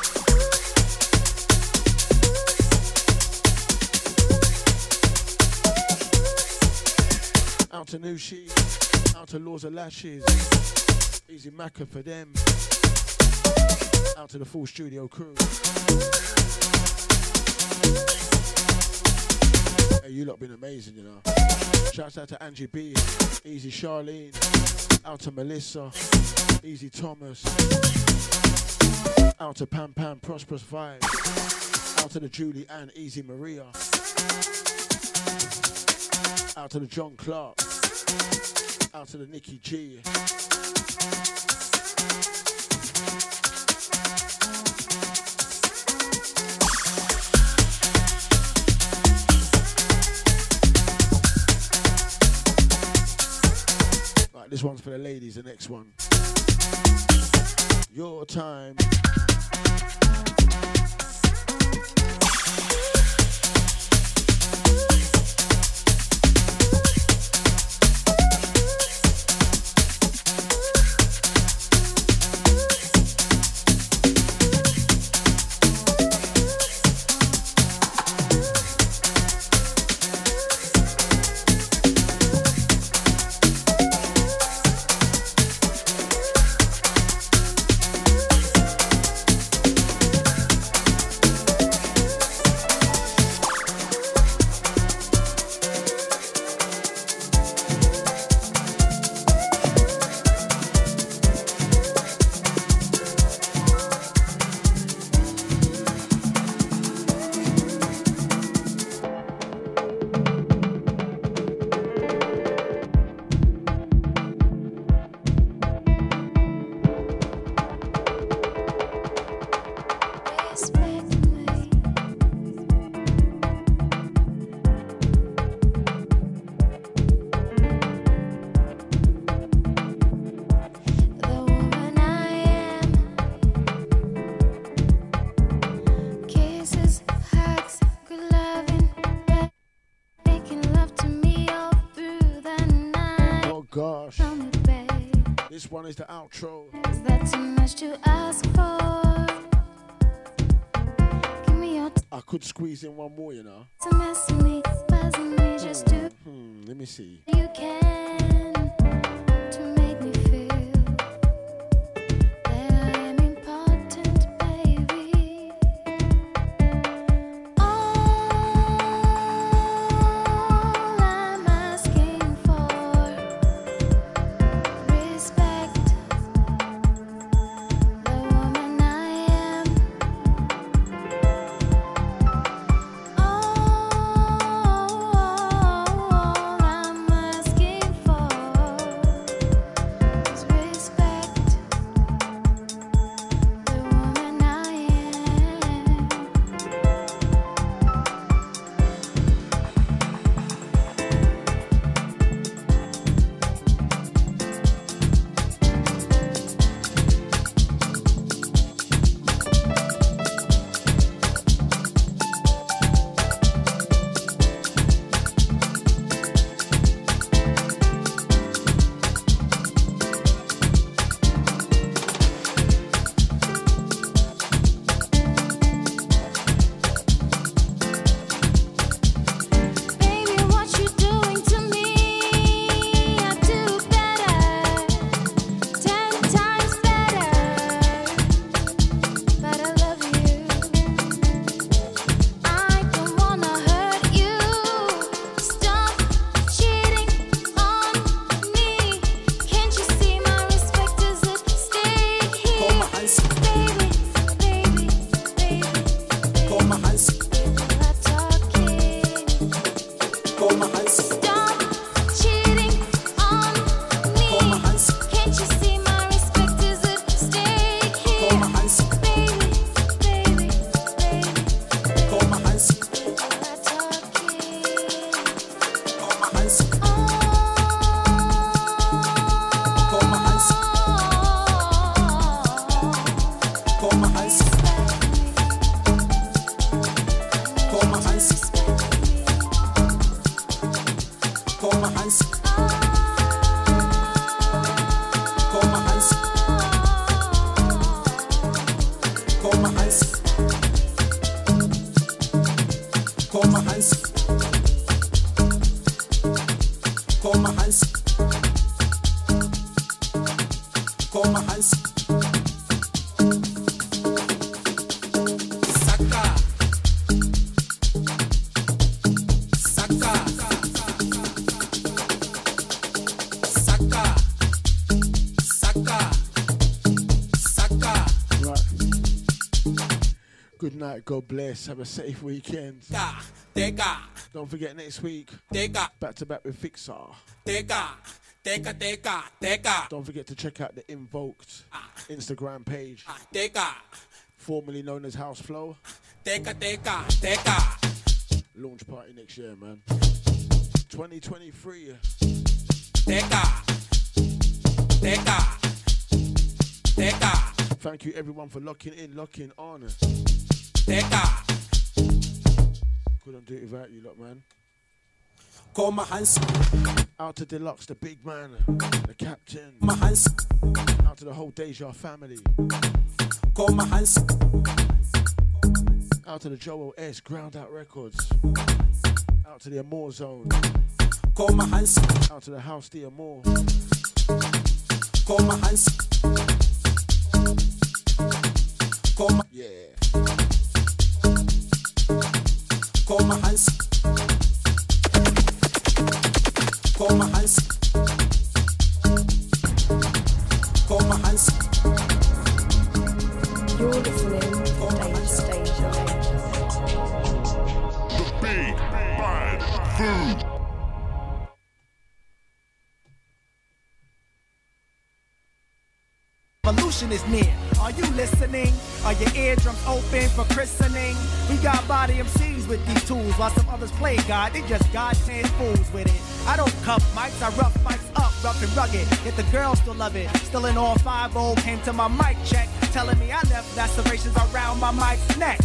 Out to Nushi, out to Laws of Lashes, Easy Macca for them, out to the full studio crew. Hey, you lot been amazing, you know. Shouts out to Angie B, Easy Charlene, out to Melissa, Easy Thomas, out to Pam Pam, Prosperous Vibe, out to the Julie Ann Easy Maria, out to the John Clark, out to the Nikki G. Right, this one's for the ladies, the next one. Your time. Squeeze in one more, you know. to mess with me, buzzing me, just do Hmm, let me see. God bless. Have a safe weekend. Don't forget next week. Back to back with Fixer. Don't forget to check out the Invoked Instagram page, Teka. formerly known as House Flow. Launch party next year, man. 2023. Teka. Teka. Teka. Thank you everyone for locking in, locking on. Teka. Couldn't do it without you, lot, man. Call my hands. Out to Deluxe, the big man, the captain. My hands. Out to the whole Deja family. Call my hands. Out to the Joel S. Ground Out Records. Out to the Amore Zone. Call my hands. Out to the House the Amore. Call my hands. Call my Yeah. Call my hands. Call my hands. Call my hands. You're listening to Deja Deja. The big bad food. Revolution is near. Are you listening? Are your eardrums open for christening? We got body MCs with these tools while some others play God. They just goddamn fools with it. I don't cuff mics, I rough mics up, rough and rugged. Yet the girls still love it. Still in all five old came to my mic check, telling me I left lacerations around my mic's neck.